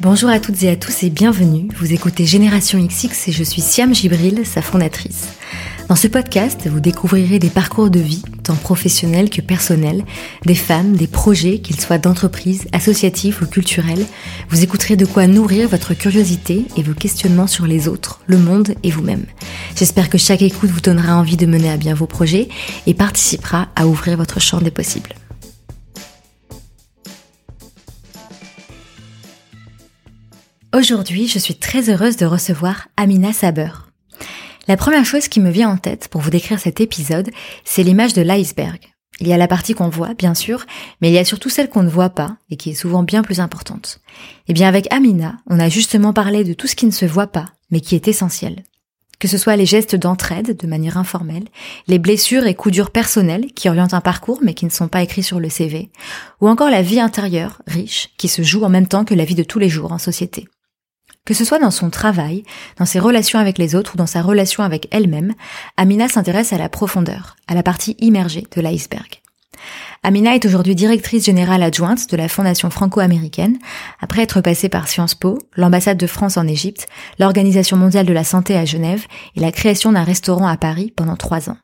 Bonjour à toutes et à tous et bienvenue. Vous écoutez Génération XX et je suis Siam Gibril, sa fondatrice. Dans ce podcast, vous découvrirez des parcours de vie, tant professionnels que personnels, des femmes, des projets, qu'ils soient d'entreprise, associatifs ou culturels. Vous écouterez de quoi nourrir votre curiosité et vos questionnements sur les autres, le monde et vous-même. J'espère que chaque écoute vous donnera envie de mener à bien vos projets et participera à ouvrir votre champ des possibles. Aujourd'hui, je suis très heureuse de recevoir Amina Saber. La première chose qui me vient en tête pour vous décrire cet épisode, c'est l'image de l'iceberg. Il y a la partie qu'on voit, bien sûr, mais il y a surtout celle qu'on ne voit pas et qui est souvent bien plus importante. Et bien avec Amina, on a justement parlé de tout ce qui ne se voit pas, mais qui est essentiel. Que ce soit les gestes d'entraide de manière informelle, les blessures et coups durs personnels qui orientent un parcours mais qui ne sont pas écrits sur le CV, ou encore la vie intérieure, riche, qui se joue en même temps que la vie de tous les jours en société. Que ce soit dans son travail, dans ses relations avec les autres ou dans sa relation avec elle-même, Amina s'intéresse à la profondeur, à la partie immergée de l'iceberg. Amina est aujourd'hui directrice générale adjointe de la Fondation franco-américaine, après être passée par Sciences Po, l'ambassade de France en Égypte, l'Organisation mondiale de la santé à Genève et la création d'un restaurant à Paris pendant trois ans.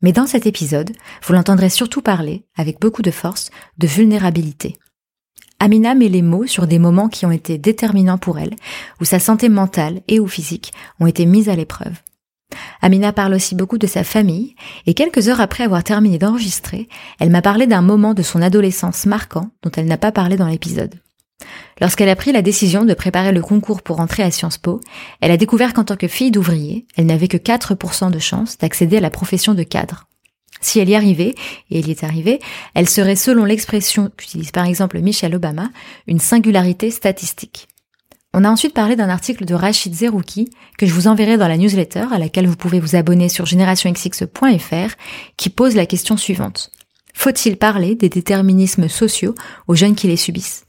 Mais dans cet épisode, vous l'entendrez surtout parler, avec beaucoup de force, de vulnérabilité. Amina met les mots sur des moments qui ont été déterminants pour elle, où sa santé mentale et ou physique ont été mises à l'épreuve. Amina parle aussi beaucoup de sa famille, et quelques heures après avoir terminé d'enregistrer, elle m'a parlé d'un moment de son adolescence marquant dont elle n'a pas parlé dans l'épisode. Lorsqu'elle a pris la décision de préparer le concours pour entrer à Sciences Po, elle a découvert qu'en tant que fille d'ouvrier, elle n'avait que 4% de chance d'accéder à la profession de cadre. Si elle y arrivait, et elle y est arrivée, elle serait, selon l'expression qu'utilise par exemple Michelle Obama, une singularité statistique. On a ensuite parlé d'un article de Rachid Zerouki que je vous enverrai dans la newsletter à laquelle vous pouvez vous abonner sur generationxx.fr qui pose la question suivante. Faut-il parler des déterminismes sociaux aux jeunes qui les subissent?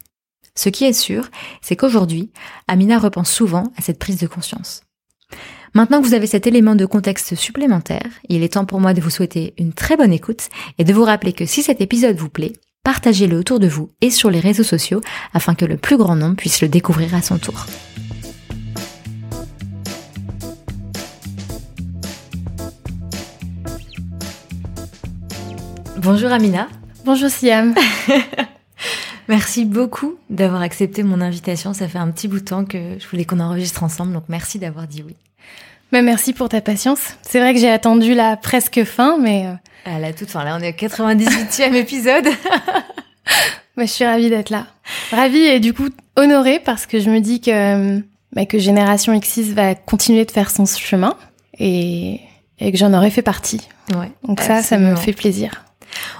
Ce qui est sûr, c'est qu'aujourd'hui, Amina repense souvent à cette prise de conscience. Maintenant que vous avez cet élément de contexte supplémentaire, il est temps pour moi de vous souhaiter une très bonne écoute et de vous rappeler que si cet épisode vous plaît, partagez-le autour de vous et sur les réseaux sociaux afin que le plus grand nombre puisse le découvrir à son tour. Bonjour Amina. Bonjour Siam. merci beaucoup d'avoir accepté mon invitation. Ça fait un petit bout de temps que je voulais qu'on enregistre ensemble, donc merci d'avoir dit oui. Mais merci pour ta patience. C'est vrai que j'ai attendu la presque fin, mais... À la toute fin, là on est au 98e épisode. mais je suis ravie d'être là. Ravie et du coup honorée parce que je me dis que, bah, que Génération X6 va continuer de faire son chemin et, et que j'en aurais fait partie. Ouais, Donc ça, ça me fait plaisir.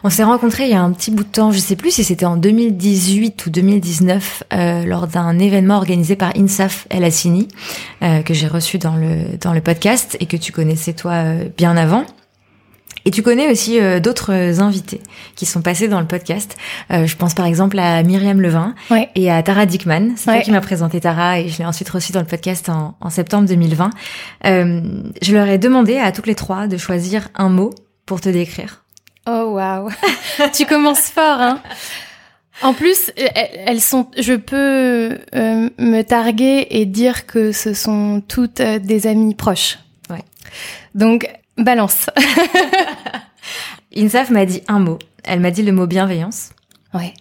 On s'est rencontrés il y a un petit bout de temps, je sais plus si c'était en 2018 ou 2019, euh, lors d'un événement organisé par INSAF El Assini, euh, que j'ai reçu dans le, dans le podcast et que tu connaissais toi euh, bien avant. Et tu connais aussi euh, d'autres invités qui sont passés dans le podcast. Euh, je pense par exemple à Myriam Levin Ouais. et à Tara Dickman. C'est toi Ouais. qui m'a présenté Tara et je l'ai ensuite reçue dans le podcast en, en septembre 2020. Euh, je leur ai demandé à toutes les trois de choisir un mot pour te décrire. Oh waouh, tu commences fort, hein. En plus, elles elles sont. Je peux euh, me targuer et dire que ce sont toutes euh, des amies proches. Ouais. Donc balance. Insaf m'a dit un mot. Elle m'a dit le mot bienveillance. Ouais.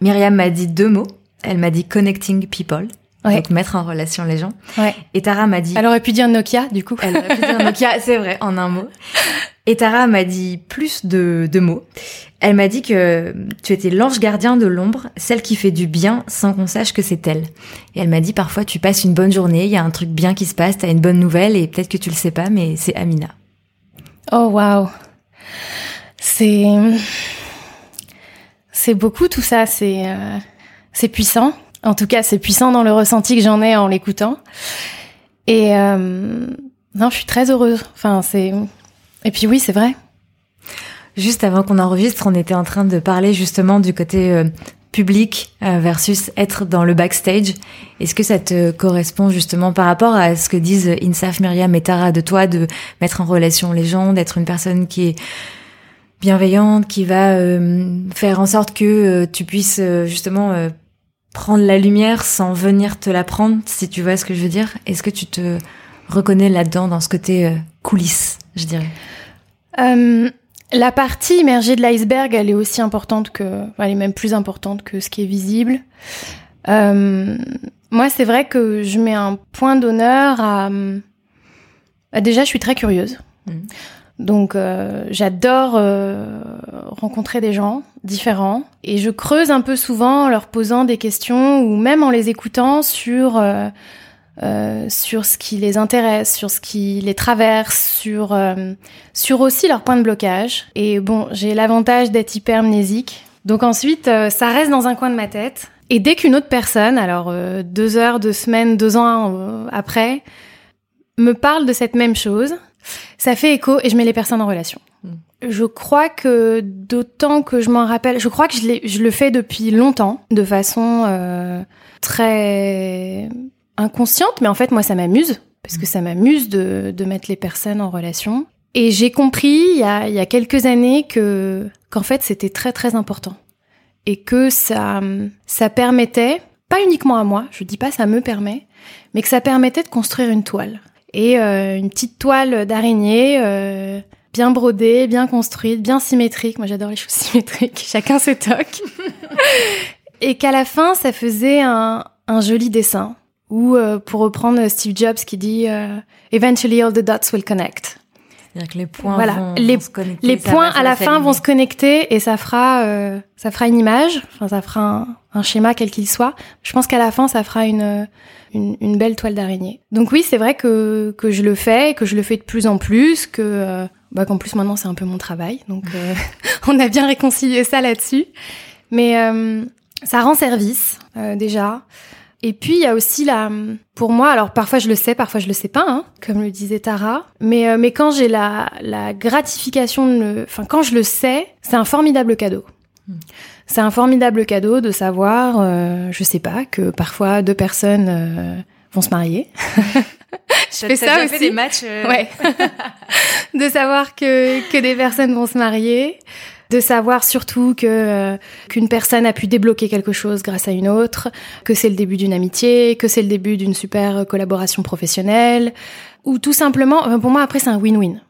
Myriam m'a dit deux mots. Elle m'a dit connecting people. Ouais. Donc mettre en relation les gens. Ouais. Et Tara m'a dit. Elle aurait pu dire Nokia, du coup. Elle aurait pu dire Nokia, c'est vrai, en un mot. Et Tara m'a dit plus de, de mots. Elle m'a dit que tu étais l'ange gardien de l'ombre, celle qui fait du bien sans qu'on sache que c'est elle. Et elle m'a dit parfois tu passes une bonne journée, il y a un truc bien qui se passe, t'as une bonne nouvelle et peut-être que tu le sais pas, mais c'est Amina. Oh waouh. C'est c'est beaucoup tout ça, c'est euh, c'est puissant. En tout cas, c'est puissant dans le ressenti que j'en ai en l'écoutant. Et euh, non, je suis très heureuse. Enfin, c'est et puis oui, c'est vrai. Juste avant qu'on enregistre, on était en train de parler justement du côté euh, public euh, versus être dans le backstage. Est-ce que ça te correspond justement par rapport à ce que disent Insaf, Myriam et Tara de toi, de mettre en relation les gens, d'être une personne qui est bienveillante, qui va euh, faire en sorte que euh, tu puisses justement prendre la lumière sans venir te la prendre, si tu vois ce que je veux dire? Est-ce que tu te reconnais là-dedans, dans ce côté coulisses, je dirais? La partie immergée de l'iceberg, elle est aussi importante que, elle est même plus importante que ce qui est visible. moi, c'est vrai que je mets un point d'honneur à, Déjà, je suis très curieuse. Mmh. Donc euh, j'adore euh, rencontrer des gens différents et je creuse un peu souvent en leur posant des questions ou même en les écoutant sur euh, sur ce qui les intéresse, sur ce qui les traverse, sur sur aussi leurs points de blocage. Et bon, j'ai l'avantage d'être hypermnésique. Donc ensuite, ça reste dans un coin de ma tête. Et dès qu'une autre personne, alors deux heures, deux semaines, deux ans après, me parle de cette même chose, ça fait écho et je mets les personnes en relation. Hmm. Je crois que d'autant que je m'en rappelle, je crois que je, je, le fais depuis longtemps, de façon euh, très inconsciente, mais en fait moi ça m'amuse, parce que ça m'amuse de, de mettre les personnes en relation. Et j'ai compris il y, a, il y a quelques années que qu'en fait c'était très très important et que ça ça permettait pas uniquement à moi, je dis pas ça me permet, mais que ça permettait de construire une toile et euh, une petite toile d'araignée euh, bien brodée, bien construite, bien symétrique. Moi, j'adore les choses symétriques. Chacun se toque. et qu'à la fin, ça faisait un, un joli dessin. Ou euh, pour reprendre Steve Jobs qui dit "Eventually all the dots will connect." C'est-à-dire que les points voilà. vont, les, se connecter, les points à la fin vont se connecter et ça fera ça fera une image. Enfin, ça fera un, un schéma quel qu'il soit. Je pense qu'à la fin, ça fera une une, belle toile d'araignée. Donc oui, c'est vrai que, que je le fais, que je le fais de plus en plus, que euh, bah, qu'en plus maintenant c'est un peu mon travail. Donc euh, on a bien réconcilié ça là-dessus. Mais euh, ça rend service déjà. Et puis il y a aussi la, pour moi, alors parfois je le sais, parfois je le sais pas, hein, comme le disait Tara. Mais mais quand j'ai la la gratification, de enfin quand je le sais, c'est un formidable cadeau. Hmm. C'est un formidable cadeau de savoir, euh, je sais pas, que parfois deux personnes euh, vont se marier. je fais ça aussi. Fait des matchs. Euh, ouais. de savoir que que des personnes vont se marier, de savoir surtout que euh, qu'une personne a pu débloquer quelque chose grâce à une autre, que c'est le début d'une amitié, que c'est le début d'une super collaboration professionnelle, ou tout simplement, pour moi après c'est un win-win.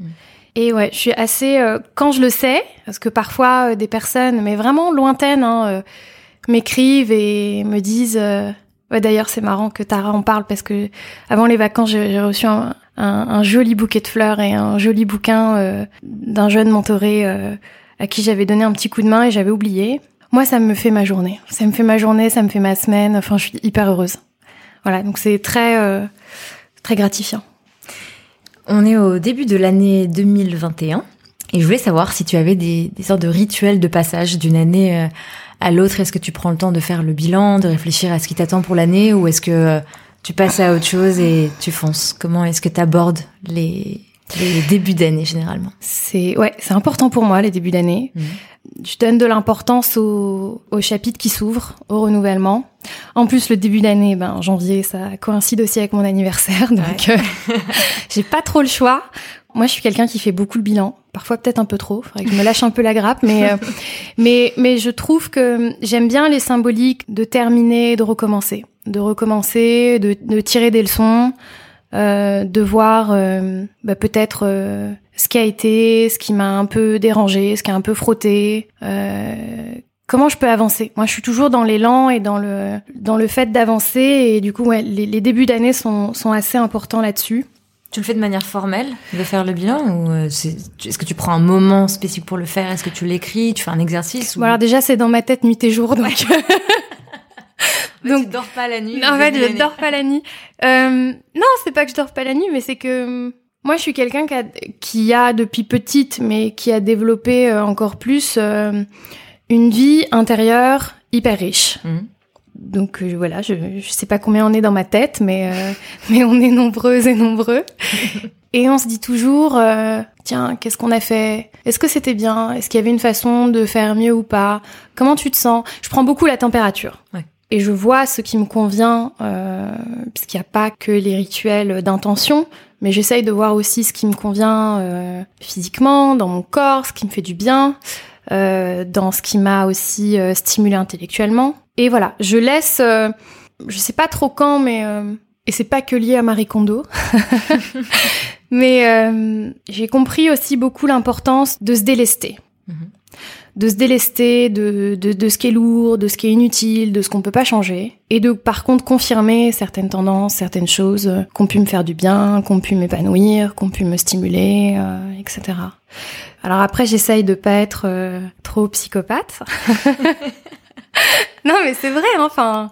Mm. Et ouais, je suis assez euh, quand je le sais, parce que parfois euh, des personnes, mais vraiment lointaines, hein, euh, m'écrivent et me disent. Ouais, d'ailleurs, c'est marrant que Tara en parle parce que avant les vacances, j'ai reçu un, un, joli bouquet de fleurs et un joli bouquin d'un jeune mentoré à qui j'avais donné un petit coup de main et j'avais oublié. Moi, ça me fait ma journée. Ça me fait ma journée, ça me fait ma semaine. Enfin, je suis hyper heureuse. Voilà, donc c'est très très gratifiant. On est au début de l'année 2021 et je voulais savoir si tu avais des, sortes de rituels de passage d'une année euh, à l'autre. Est-ce que tu prends le temps de faire le bilan, de réfléchir à ce qui t'attend pour l'année ou est-ce que euh, tu passes à autre chose et tu fonces? Comment est-ce que tu abordes les, débuts d'année généralement C'est ouais, c'est important pour moi les débuts d'année. Mmh je donne de l'importance au, au chapitre qui s'ouvre, au renouvellement. En plus, le début d'année, ben janvier, ça coïncide aussi avec mon anniversaire, donc euh, j'ai pas trop le choix. Moi, je suis quelqu'un qui fait beaucoup le bilan, parfois peut-être un peu trop. Faudrait que je me lâche un peu la grappe, mais euh, mais mais je trouve que j'aime bien les symboliques de terminer, de recommencer, de recommencer, de, de tirer des leçons, euh, de voir euh, bah, peut-être euh, ce qui a été, ce qui m'a un peu dérangé, ce qui a un peu frotté. comment je peux avancer Moi, je suis toujours dans l'élan et dans le dans le fait d'avancer et du coup, ouais, les, les débuts d'année sont sont assez importants là-dessus. Tu le fais de manière formelle, de faire le bilan ou est-ce que tu prends un moment spécifique pour le faire? Est-ce que tu l'écris Tu fais un exercice ou... alors déjà, c'est dans ma tête nuit et jour, donc Donc, tu dors pas la nuit. En fait, je dors pas la nuit. Euh, non, c'est pas que je dors pas la nuit, mais c'est que euh, moi, je suis quelqu'un qui a, qui a depuis petite, mais qui a développé euh, encore plus euh, une vie intérieure hyper riche. Mhm. Donc voilà, je, je sais pas combien on est dans ma tête, mais mais on est nombreuses et nombreux. Et on se dit toujours, tiens, qu'est-ce qu'on a fait? Est-ce que c'était bien? Est-ce qu'il y avait une façon de faire mieux ou pas? Comment tu te sens? Je prends beaucoup la température. Ouais et je vois ce qui me convient, euh, puisqu'il n'y a pas que les rituels d'intention, mais j'essaye de voir aussi ce qui me convient euh, physiquement, dans mon corps, ce qui me fait du bien, euh, dans ce qui m'a aussi stimulé intellectuellement. Et voilà, je laisse, je sais pas trop quand, mais et c'est pas que lié à Marie Kondo, mais j'ai compris aussi beaucoup l'importance de se délester. Mhm de se délester de, de, de, ce qui est lourd, de ce qui est inutile, de ce qu'on peut pas changer, et de par contre confirmer certaines tendances, certaines choses qu'on pu me faire du bien, qu'on pu m'épanouir, qu'on pu me stimuler, euh, etc. Alors après, j'essaye de pas être euh, trop psychopathe. non, mais c'est vrai, enfin.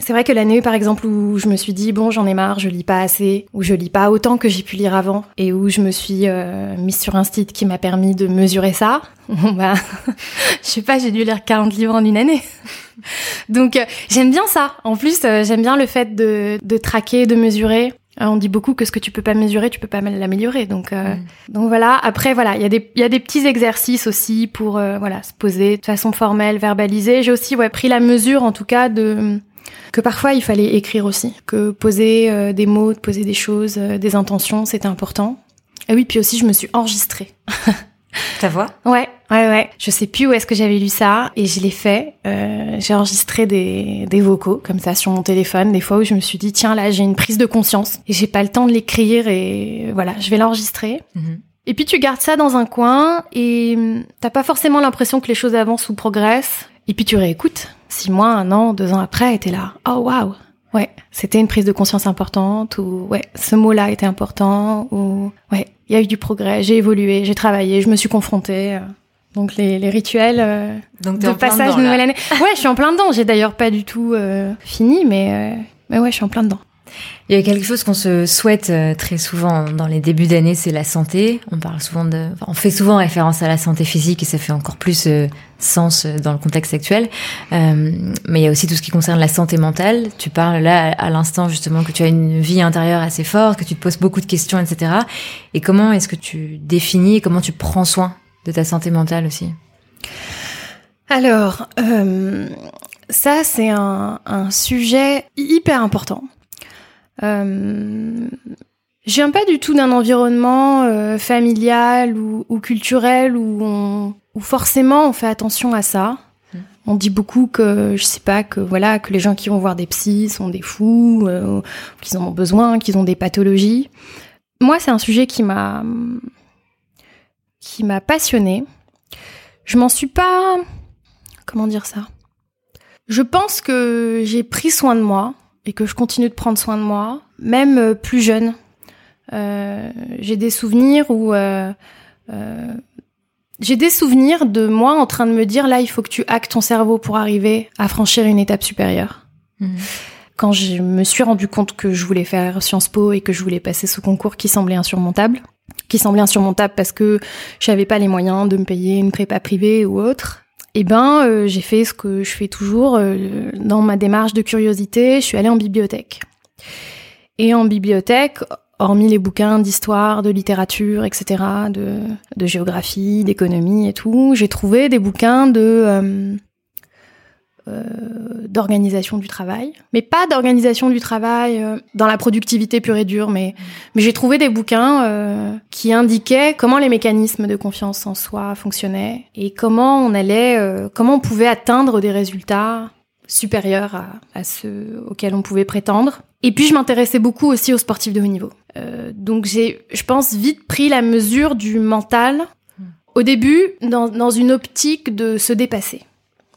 C'est vrai que l'année, par exemple, où je me suis dit, bon, j'en ai marre, je lis pas assez, ou je lis pas autant que j'ai pu lire avant, et où je me suis euh, mise sur un site qui m'a permis de mesurer ça, bah, je sais pas, j'ai dû lire 40 livres en une année. Donc, euh, j'aime bien ça. En plus, euh, j'aime bien le fait de, de traquer, de mesurer. on dit beaucoup que ce que tu peux pas mesurer, tu peux pas l'améliorer. Donc, mm. donc voilà. Après, voilà, il y a des il y a des petits exercices aussi pour voilà se poser de façon formelle, verbaliser. J'ai aussi ouais pris la mesure, en tout cas, de que parfois il fallait écrire aussi, que poser euh, des mots, poser des choses, euh, des intentions, c'était important. Et oui, puis aussi je me suis enregistrée. Ta voix? Ouais, ouais, ouais. Je sais plus où est-ce que j'avais lu ça et je l'ai fait. Euh, j'ai enregistré des, des vocaux comme ça sur mon téléphone, des fois où je me suis dit tiens là j'ai une prise de conscience et j'ai pas le temps de l'écrire et voilà je vais l'enregistrer. Mhm. Et puis tu gardes ça dans un coin et hum, t'as pas forcément l'impression que les choses avancent ou progressent. Et puis tu réécoutes. Six mois, un an, deux ans après, t'es là. Oh waouh, ouais, c'était une prise de conscience importante ou ouais, ce mot-là était important ou ouais, il y a eu du progrès, j'ai évolué, j'ai travaillé, je me suis confrontée. Donc les, les rituels euh, Donc de passage de nouvelle année. Ouais, je suis en plein dedans. J'ai d'ailleurs pas du tout euh, fini, mais euh, mais ouais, je suis en plein dedans. Il y a quelque chose qu'on se souhaite euh, très souvent dans les débuts d'année, c'est la santé. On parle souvent de, on fait souvent référence à la santé physique et ça fait encore plus euh, sens euh, dans le contexte actuel. mais il y a aussi tout ce qui concerne la santé mentale. Tu parles là à l'instant justement que tu as une vie intérieure assez forte, que tu te poses beaucoup de questions, etc. Et comment est-ce que tu définis, comment tu prends soin de ta santé mentale aussi? Alors, ça c'est un sujet hyper important euh, je viens pas du tout d'un environnement euh, familial ou, ou, culturel où, on, où forcément on fait attention à ça. Hmm. On dit beaucoup que je sais pas que voilà que les gens qui vont voir des psys sont des fous, euh, qu'ils en ont besoin, qu'ils ont des pathologies. Moi, c'est un sujet qui m'a qui m'a passionné. Je m'en suis pas comment dire ça? Je pense que j'ai pris soin de moi et que je continue de prendre soin de moi, même euh, plus jeune. Euh, j'ai des souvenirs où euh, euh, j'ai des souvenirs de moi en train de me dire là il faut que tu hackes ton cerveau pour arriver à franchir une étape supérieure. Mhm. Quand je me suis rendu compte que je voulais faire Sciences Po et que je voulais passer ce concours qui semblait insurmontable, qui semblait insurmontable parce que j'avais pas les moyens de me payer une prépa privée ou autre, eh ben, euh, j'ai fait ce que je fais toujours euh, dans ma démarche de curiosité. Je suis allée en bibliothèque. Et en bibliothèque, hormis les bouquins d'histoire, de littérature, etc., de, géographie, d'économie et tout, j'ai trouvé des bouquins de euh, d'organisation du travail, mais pas d'organisation du travail euh, dans la productivité pure et dure, mais, mais j'ai trouvé des bouquins euh, qui indiquaient comment les mécanismes de confiance en soi fonctionnaient et comment on allait, comment on pouvait atteindre des résultats supérieurs à, à ceux auxquels on pouvait prétendre. Et puis je m'intéressais beaucoup aussi aux sportifs de haut niveau. donc j'ai, je pense, vite pris la mesure du mental au début dans, dans une optique de se dépasser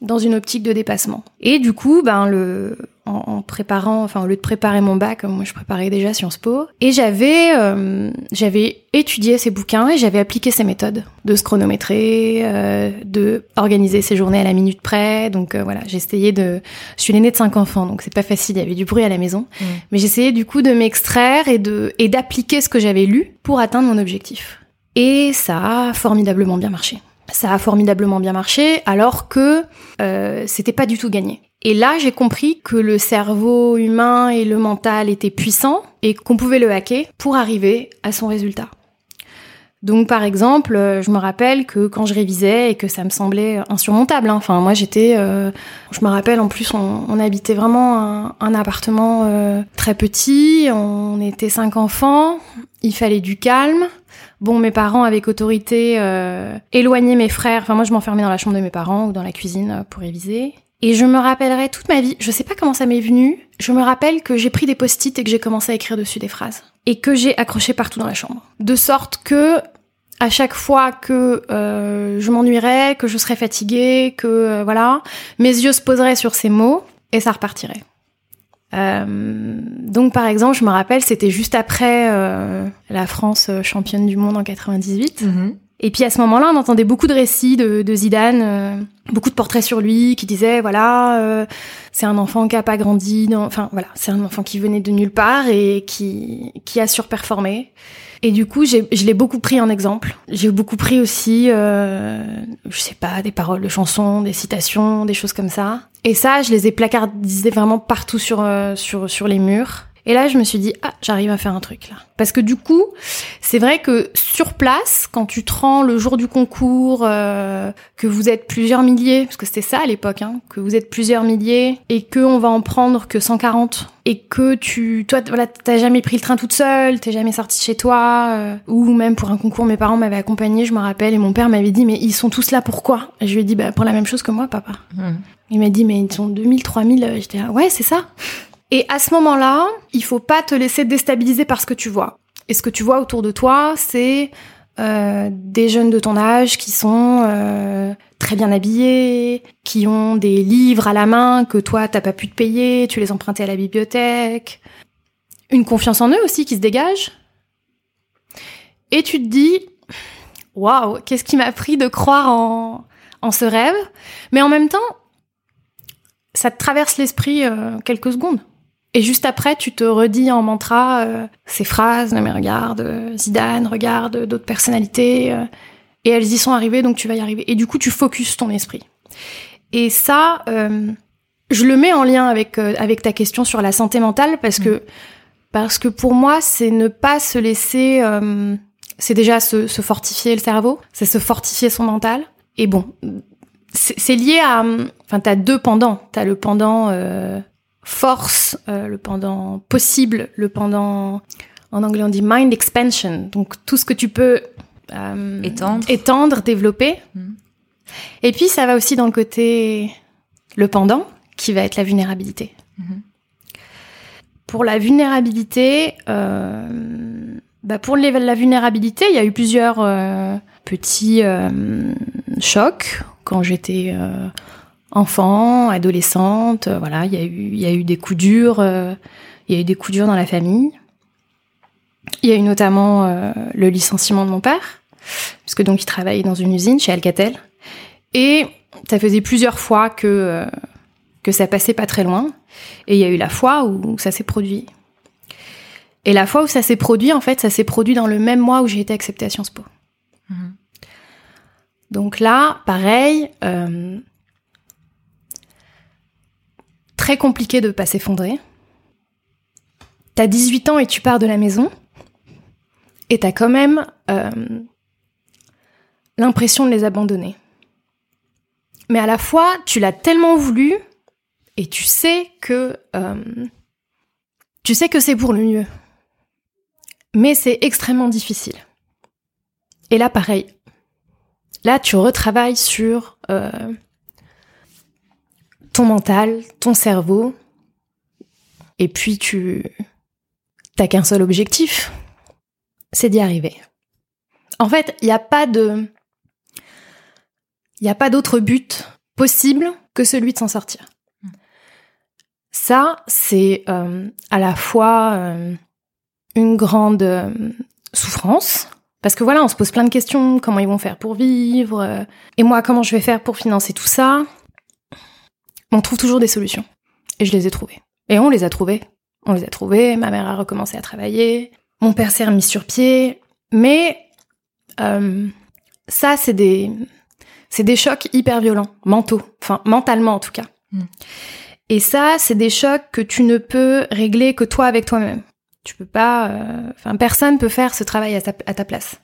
dans une optique de dépassement. Et du coup, ben le en, préparant, enfin au lieu de préparer mon bac, moi je préparais déjà Sciences Po, et j'avais euh, j'avais étudié ces bouquins et j'avais appliqué ces méthodes de se chronométrer, euh, de organiser ses journées à la minute près. Donc euh, voilà, j'essayais de, je suis l'aînée de cinq enfants, donc c'est pas facile, il y avait du bruit à la maison, mmh. mais j'essayais du coup de m'extraire et de et d'appliquer ce que j'avais lu pour atteindre mon objectif. Et ça a formidablement bien marché ça a formidablement bien marché, alors que euh, c'était pas du tout gagné. Et là, j'ai compris que le cerveau humain et le mental étaient puissants et qu'on pouvait le hacker pour arriver à son résultat. Donc par exemple, euh, je me rappelle que quand je révisais et que ça me semblait insurmontable, hein, enfin moi j'étais, euh, je me rappelle en plus on, habitait vraiment un, appartement euh, très petit, on était cinq enfants, il fallait du calme. Bon, mes parents avec autorité éloignaient mes frères, enfin moi je m'enfermais dans la chambre de mes parents ou dans la cuisine pour réviser. Et je me rappellerai toute ma vie, je sais pas comment ça m'est venu, je me rappelle que j'ai pris des post-it et que j'ai commencé à écrire dessus des phrases. Et que j'ai accroché partout dans la chambre. De sorte que, à chaque fois que euh, je m'ennuierais, que je serais fatiguée, que euh, voilà, mes yeux se poseraient sur ces mots et ça repartirait. Euh, donc par exemple, je me rappelle, c'était juste après la France championne du monde en 98. Et puis à ce moment-là, on entendait beaucoup de récits de, de Zidane, beaucoup de portraits sur lui qui disaient voilà, c'est un enfant qui a pas grandi, dans... enfin voilà, c'est un enfant qui venait de nulle part et qui qui a surperformé. Et du coup, je l'ai beaucoup pris en exemple. J'ai beaucoup pris aussi, euh, je sais pas, des paroles de chansons, des citations, des choses comme ça. Et ça, je les ai placardisées vraiment partout sur euh, sur sur les murs. Et là, je me suis dit, ah, j'arrive à faire un truc là. Parce que du coup, c'est vrai que sur place, quand tu te rends le jour du concours, euh, que vous êtes plusieurs milliers, parce que c'était ça à l'époque, hein, que vous êtes plusieurs milliers, et que on va en prendre que 140, et que tu, toi, voilà, t'as jamais pris le train toute seule, t'es jamais sortie de chez toi, euh, ou même pour un concours, mes parents m'avaient accompagné, je me rappelle, et mon père m'avait dit, mais ils sont tous là pourquoi? Et je lui ai dit, bah, pour la même chose que moi, papa. Mmh. Il m'a dit, mais ils sont 2000, 3000. J'étais, ah, ouais, c'est ça. Et à ce moment-là, il faut pas te laisser déstabiliser par ce que tu vois. Et ce que tu vois autour de toi, c'est euh, des jeunes de ton âge qui sont euh, très bien habillés, qui ont des livres à la main que toi t'as pas pu te payer, tu les empruntais à la bibliothèque, une confiance en eux aussi qui se dégage. Et tu te dis, waouh, qu'est-ce qui m'a pris de croire en, en ce rêve? Mais en même temps, ça te traverse l'esprit euh, quelques secondes. Et juste après, tu te redis en mantra euh, ces phrases, mais regarde, euh, Zidane, regarde d'autres personnalités, euh, et elles y sont arrivées, donc tu vas y arriver. Et du coup, tu focuses ton esprit. Et ça, je le mets en lien avec avec ta question sur la santé mentale parce que mm. parce que pour moi, c'est ne pas se laisser, c'est déjà se, se fortifier le cerveau, c'est se fortifier son mental. Et bon, c'est lié à, enfin, t'as deux pendants. T'as le pendant force, euh, le pendant possible, le pendant, en anglais on dit mind expansion, donc tout ce que tu peux euh, étendre. étendre, développer. Mm. Et puis ça va aussi dans le côté, le pendant, qui va être la vulnérabilité. Mm-hmm. Pour la vulnérabilité, euh, bah pour la vulnérabilité, il y a eu plusieurs petits chocs quand j'étais enfant, adolescente, euh, voilà, il y a eu, il y a eu des coups durs, euh, il y a eu des coups durs dans la famille. Il y a eu notamment euh, le licenciement de mon père, puisque donc il travaillait dans une usine chez Alcatel, et ça faisait plusieurs fois que que ça passait pas très loin, et il y a eu la fois où ça s'est produit. Et la fois où ça s'est produit, en fait, ça s'est produit dans le même mois où j'ai été acceptée à Sciences Po. Mhm. Donc là, pareil, euh, très compliqué de pas s'effondrer. T'as 18 ans et tu pars de la maison, et t'as quand même euh, l'impression de les abandonner. Mais à la fois, tu l'as tellement voulu, et tu sais que euh, tu sais que c'est pour le mieux. Mais c'est extrêmement difficile. Et là, pareil. Là, tu retravailles sur euh, ton mental, ton cerveau, et puis tu t'as qu'un seul objectif, c'est d'y arriver. En fait, il n'y a pas de, il n'y a pas d'autre but possible que celui de s'en sortir. Ça, c'est euh, à la fois euh, une grande euh, souffrance, parce que voilà, on se pose plein de questions, comment ils vont faire pour vivre, et moi, comment je vais faire pour financer tout ça? On trouve toujours des solutions. Et je les ai trouvées. Et on les a trouvées. On les a trouvées. Ma mère a recommencé à travailler. Mon père s'est remis sur pied. Mais euh, ça, c'est des, c'est des chocs hyper violents, mentaux. Enfin, mentalement en tout cas. Hmm. Et ça, c'est des chocs que tu ne peux régler que toi avec toi-même. Tu peux pas. Euh, enfin, personne peut faire ce travail à ta, à ta place.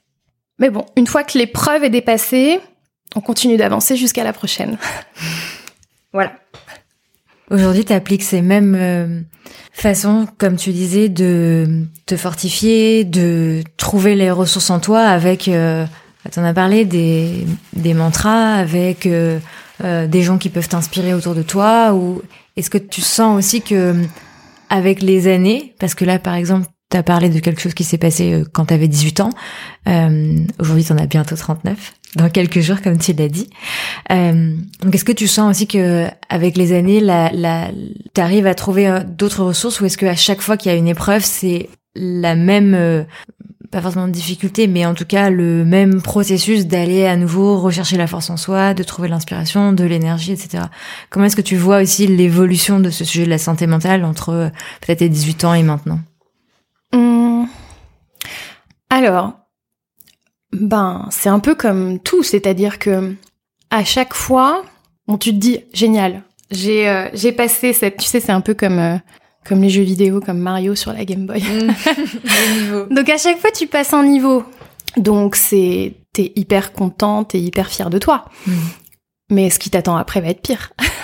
Mais bon, une fois que l'épreuve est dépassée, on continue d'avancer jusqu'à la prochaine. voilà. Aujourd'hui, tu appliques ces mêmes euh, façons, comme tu disais, de te fortifier, de trouver les ressources en toi avec, euh, tu en as parlé, des, des mantras, avec euh, euh, des gens qui peuvent t'inspirer autour de toi, ou est-ce que tu sens aussi que avec les années, parce que là, par exemple, tu as parlé de quelque chose qui s'est passé euh, quand tu avais 18 ans. Euh, Aujourd'hui, tu en as bientôt 39, dans quelques jours, comme tu l'as dit. Euh, donc, est-ce que tu sens aussi que avec les années, la, la, tu arrives à trouver euh, d'autres ressources ou est-ce qu'à chaque fois qu'il y a une épreuve, c'est la même, euh, pas forcément de difficulté, mais en tout cas le même processus d'aller à nouveau rechercher la force en soi, de trouver l'inspiration, de l'énergie, etc. Comment est-ce que tu vois aussi l'évolution de ce sujet de la santé mentale entre euh, peut-être tes 18 ans et maintenant? Hum. Alors, ben, c'est un peu comme tout, c'est-à-dire que à chaque fois, bon, tu te dis génial. J'ai euh, j'ai passé cette, tu sais, c'est un peu comme euh, comme les jeux vidéo, comme Mario sur la Game Boy. Donc à chaque fois, tu passes un niveau. Donc c'est t'es hyper content, t'es hyper fier de toi. Mm. Mais ce qui t'attend après va être pire.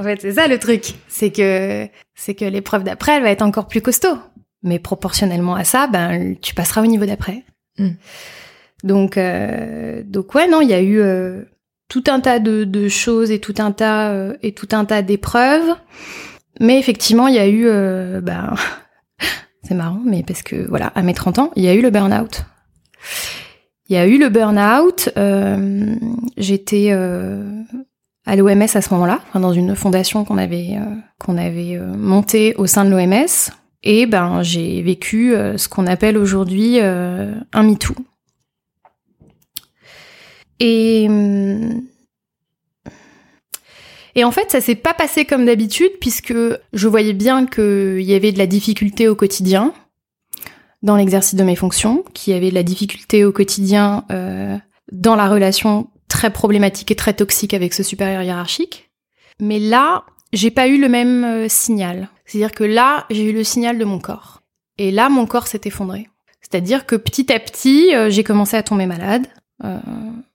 en fait, c'est ça le truc, c'est que c'est que l'épreuve d'après, elle va être encore plus costaud. Mais proportionnellement à ça, ben tu passeras au niveau d'après. Mm. Donc euh, donc ouais non, il y a eu euh, tout un tas de, de choses et tout un tas euh, et tout un tas d'épreuves. Mais effectivement, il y a eu euh, ben c'est marrant, mais parce que voilà, à mes 30 ans, il y a eu le burn-out. Il y a eu le burn-out. euh, J'étais euh, à l'OMS à ce moment-là, dans une fondation qu'on avait euh, qu'on avait euh, montée au sein de l'OMS. Et ben j'ai vécu euh, ce qu'on appelle aujourd'hui un MeToo. Et hum, et en fait, ça s'est pas passé comme d'habitude puisque je voyais bien qu'il y avait de la difficulté au quotidien dans l'exercice de mes fonctions, qu'il y avait de la difficulté au quotidien dans la relation très problématique et très toxique avec ce supérieur hiérarchique. Mais là, j'ai pas eu le même euh, signal. C'est-à-dire que là, j'ai eu le signal de mon corps. Et là, mon corps s'est effondré. C'est-à-dire que petit à petit, euh, j'ai commencé à tomber malade. Euh,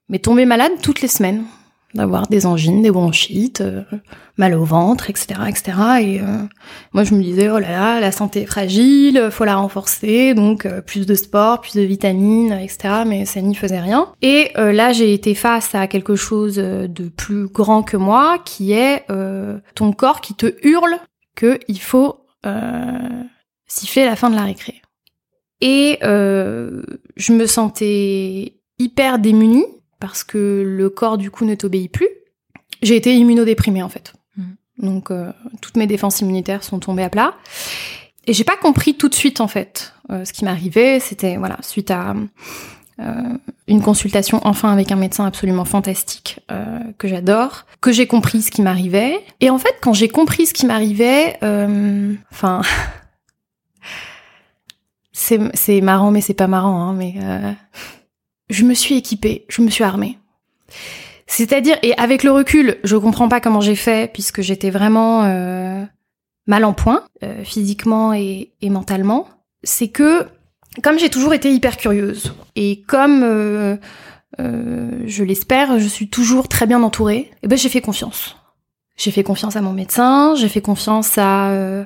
mais tomber malade toutes les semaines. D'avoir des angines, des bronchites, euh, mal au ventre, etc., etc. Et euh, moi, je me disais, oh là là, la santé est fragile, faut la renforcer, donc euh, plus de sport, plus de vitamines, etc. Mais ça n'y faisait rien. Et là, j'ai été face à quelque chose de plus grand que moi, qui est ton corps qui te hurle que il faut siffler la fin de la récré. Et je me sentais hyper démunie parce que le corps du coup ne t'obéit plus. J'ai été immunodéprimée en fait. Mhm. Donc euh, toutes mes défenses immunitaires sont tombées à plat. Et j'ai pas compris tout de suite en fait euh, ce qui m'arrivait. C'était voilà suite à euh, une consultation enfin avec un médecin absolument fantastique euh, que j'adore, que j'ai compris ce qui m'arrivait. Et en fait quand j'ai compris ce qui m'arrivait, enfin c'est c'est marrant mais c'est pas marrant hein, mais je me suis équipée, je me suis armée. C'est-à-dire, et avec le recul, je comprends pas comment j'ai fait, puisque j'étais vraiment euh, mal en point, euh, physiquement et, et mentalement. C'est que, comme j'ai toujours été hyper curieuse, et comme euh, euh, je l'espère, je suis toujours très bien entourée, et ben j'ai fait confiance. J'ai fait confiance à mon médecin, j'ai fait confiance à, euh,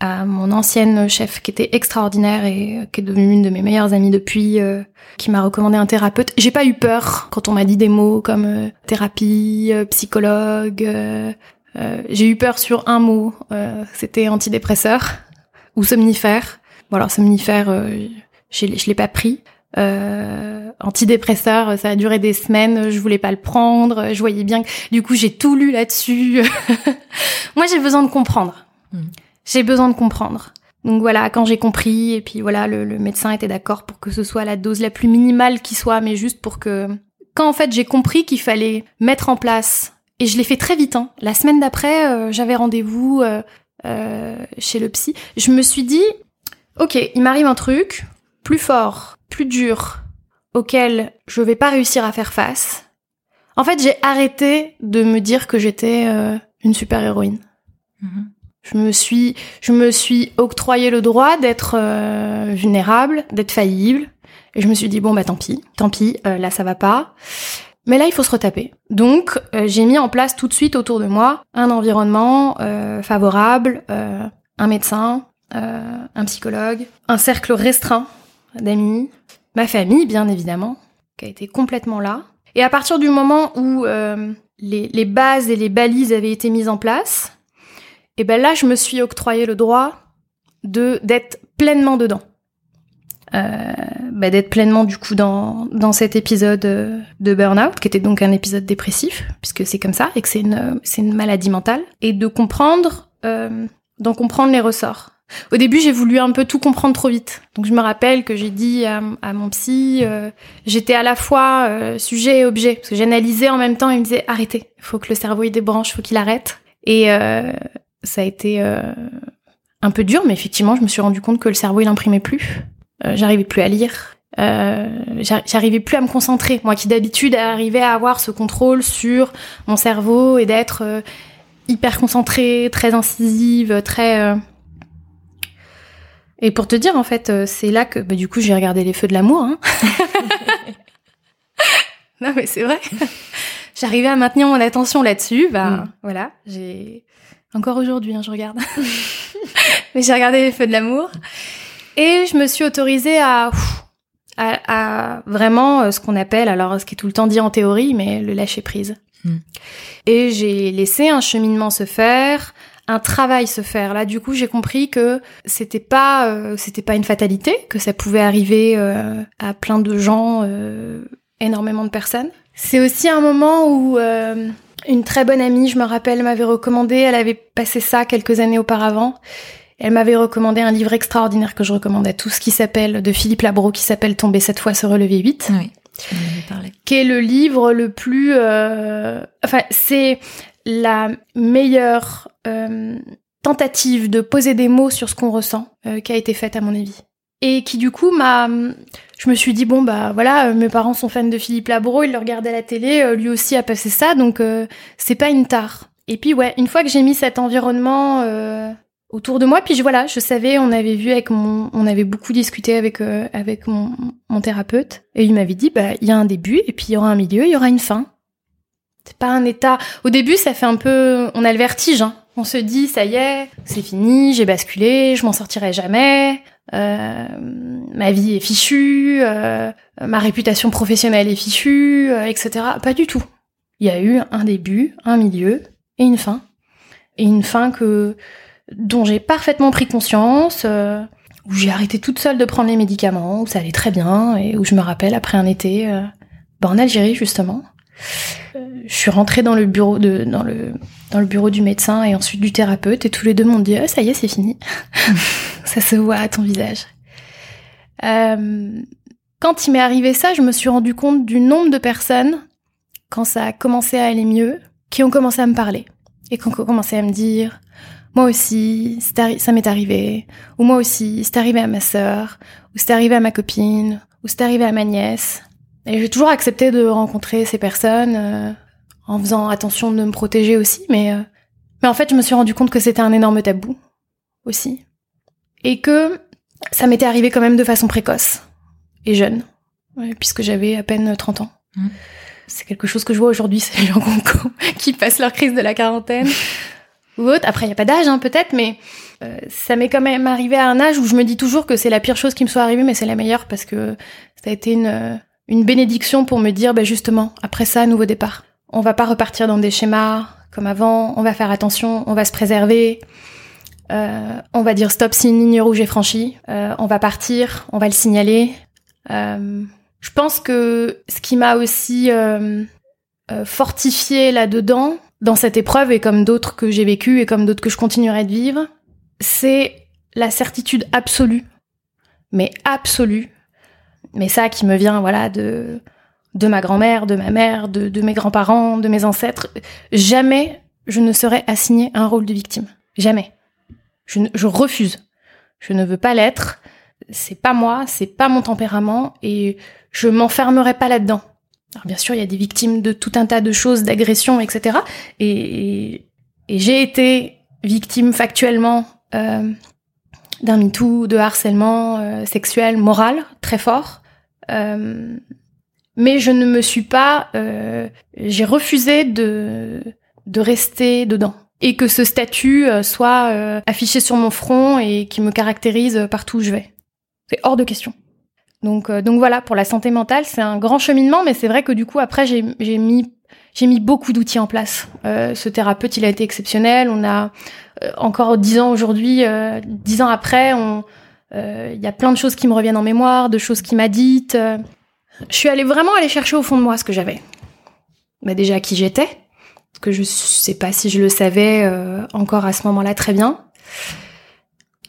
à mon ancienne chef qui était extraordinaire et euh, qui est devenue une de mes meilleures amies depuis, euh, qui m'a recommandé un thérapeute. J'ai pas eu peur quand on m'a dit des mots comme euh, thérapie, euh, psychologue. euh, j'ai eu peur sur un mot, c'était antidépresseur ou somnifère. Bon alors somnifère, je l'ai pas pris. Euh, antidépresseur, ça a duré des semaines, je voulais pas le prendre, je voyais bien que du coup j'ai tout lu là-dessus. Moi j'ai besoin de comprendre. Mhm. J'ai besoin de comprendre. Donc voilà, quand j'ai compris, et puis voilà, le, médecin était d'accord pour que ce soit la dose la plus minimale qui soit, mais juste pour que... Quand en fait j'ai compris qu'il fallait mettre en place, et je l'ai fait très vite, hein. la semaine d'après, euh, j'avais rendez-vous euh, euh, chez le psy, je me suis dit, ok, il m'arrive un truc plus fort, plus dur, auquel je vais pas réussir à faire face. En fait, j'ai arrêté de me dire que j'étais une super héroïne. Je me suis, je me suis octroyé le droit d'être euh, vulnérable, d'être faillible, Et je me suis dit bon bah tant pis, tant pis, euh, là ça va pas. Mais là il faut se retaper. Donc euh, j'ai mis en place tout de suite autour de moi un environnement euh, favorable, un médecin, un psychologue, un cercle restreint d'amis, ma famille bien évidemment, qui a été complètement là. Et à partir du moment où les, les bases et les balises avaient été mises en place, et ben là je me suis octroyé le droit de d'être pleinement dedans. Euh, bah, d'être pleinement du coup dans, dans cet épisode euh, de burn-out, qui était donc un épisode dépressif, puisque c'est comme ça, et que c'est une, c'est une maladie mentale, et de comprendre, euh, d'en comprendre les ressorts. Au début, j'ai voulu un peu tout comprendre trop vite. Donc je me rappelle que j'ai dit à, à, mon psy, euh, j'étais à la fois euh, sujet et objet, parce que j'analysais en même temps, il me disait arrêtez, faut que le cerveau il débranche, faut qu'il arrête. Et ça a été un peu dur, mais effectivement, je me suis rendu compte que le cerveau il imprimait plus. Euh, j'arrivais plus à lire. Euh, j'arrivais plus à me concentrer. Moi qui d'habitude arrivais à avoir ce contrôle sur mon cerveau et d'être euh, hyper concentrée, très incisive, très... Euh. Et pour te dire, en fait, c'est là que, bah, du coup, j'ai regardé Les Feux de l'amour. Hein. non, mais c'est vrai. J'arrivais à maintenir mon attention là-dessus. Bah, mm. voilà, j'ai... Encore aujourd'hui, hein, je regarde. mais j'ai regardé Les Feux de l'amour. Et je me suis autorisée à, à, à vraiment euh, ce qu'on appelle, alors ce qui est tout le temps dit en théorie, mais le lâcher prise. Hmm. Et j'ai laissé un cheminement se faire, un travail se faire. Là, du coup, j'ai compris que c'était pas, euh, c'était pas une fatalité, que ça pouvait arriver euh, à plein de gens, euh, énormément de personnes. C'est aussi un moment où une très bonne amie, je me rappelle, m'avait recommandé. Elle avait passé ça quelques années auparavant. Elle m'avait recommandé un livre extraordinaire que je recommande à tous qui s'appelle, de Philippe Labro, qui s'appelle Tomber cette fois, se relever vite. Oui, parlé. Qui est le livre le plus, euh... enfin, c'est la meilleure euh, tentative de poser des mots sur ce qu'on ressent euh, qui a été faite à mon avis. Et qui du coup m'a, je me suis dit bon bah voilà, euh, mes parents sont fans de Philippe Labro, ils le regardaient à la télé, euh, lui aussi a passé ça, donc c'est pas une tare. Et puis ouais, une fois que j'ai mis cet environnement autour de moi. Puis voilà, je savais, on avait vu avec mon, on avait beaucoup discuté avec euh, avec mon, mon thérapeute et il m'avait dit bah il y a un début et puis il y aura un milieu, il y aura une fin. C'est pas un état. Au début, ça fait un peu, on a le vertige. Hein. On se dit ça y est, c'est fini, j'ai basculé, je m'en sortirai jamais. Euh, ma vie est fichue, euh, ma réputation professionnelle est fichue, euh, etc. Pas du tout. Il y a eu un début, un milieu et une fin. Et une fin que dont j'ai parfaitement pris conscience, euh, où j'ai arrêté toute seule de prendre les médicaments, où ça allait très bien, et où je me rappelle après un été, euh, bah, en Algérie justement, je suis rentrée dans le bureau de dans le dans le bureau du médecin et ensuite du thérapeute, et tous les deux m'ont dit oh, ça y est c'est fini, ça se voit à ton visage. quand il m'est arrivé ça, je me suis rendu compte du nombre de personnes quand ça a commencé à aller mieux, qui ont commencé à me parler et qui ont commencé à me dire moi aussi, ça m'est arrivé, ou moi aussi, c'est arrivé à ma sœur, ou c'est arrivé à ma copine, ou c'est arrivé à ma nièce. Et j'ai toujours accepté de rencontrer ces personnes euh, en faisant attention de me protéger aussi, mais euh, mais en fait, je me suis rendu compte que c'était un énorme tabou aussi, et que ça m'était arrivé quand même de façon précoce et jeune, puisque j'avais à peine 30 ans. Mmh. C'est quelque chose que je vois aujourd'hui, c'est les gens qui passent leur crise de la quarantaine ou autre. Après, il n'y a pas d'âge, hein, peut-être, mais euh, ça m'est quand même arrivé à un âge où je me dis toujours que c'est la pire chose qui me soit arrivée, mais c'est la meilleure parce que ça a été une, euh, une bénédiction pour me dire, bah, justement, après ça, nouveau départ. On va pas repartir dans des schémas comme avant, on va faire attention, on va se préserver, euh, on va dire stop si une ligne rouge est franchie, euh, on va partir, on va le signaler. je pense que ce qui m'a aussi fortifié là-dedans, dans cette épreuve et comme d'autres que j'ai vécues et comme d'autres que je continuerai de vivre, c'est la certitude absolue, mais absolue, mais ça qui me vient voilà de de ma grand-mère, de ma mère, de, mes grands-parents, de mes ancêtres, jamais je ne serais assignée un rôle de victime, jamais. Je, refuse, je ne veux pas l'être. C'est pas moi, c'est pas mon tempérament et je m'enfermerai pas là-dedans. Alors bien sûr, il y a des victimes de tout un tas de choses, d'agressions, etc. Et, et, j'ai été victime factuellement euh, d'un MeToo, de harcèlement euh, sexuel, moral, très fort. Euh, mais je ne me suis pas, euh, j'ai refusé de de rester dedans et que ce statut euh, soit euh, affiché sur mon front et qui me caractérise partout où je vais. C'est hors de question. Donc euh, donc voilà pour la santé mentale, c'est un grand cheminement, mais c'est vrai que du coup après j'ai j'ai mis j'ai mis beaucoup d'outils en place. Euh, ce thérapeute, il a été exceptionnel. On a euh, encore dix ans aujourd'hui, euh, dix ans après, on, il y a plein de choses qui me reviennent en mémoire, de choses qu'il m'a dites. Je suis allée vraiment aller chercher au fond de moi ce que j'avais. Bah déjà qui j'étais, parce que je sais pas si je le savais euh, encore à ce moment-là très bien.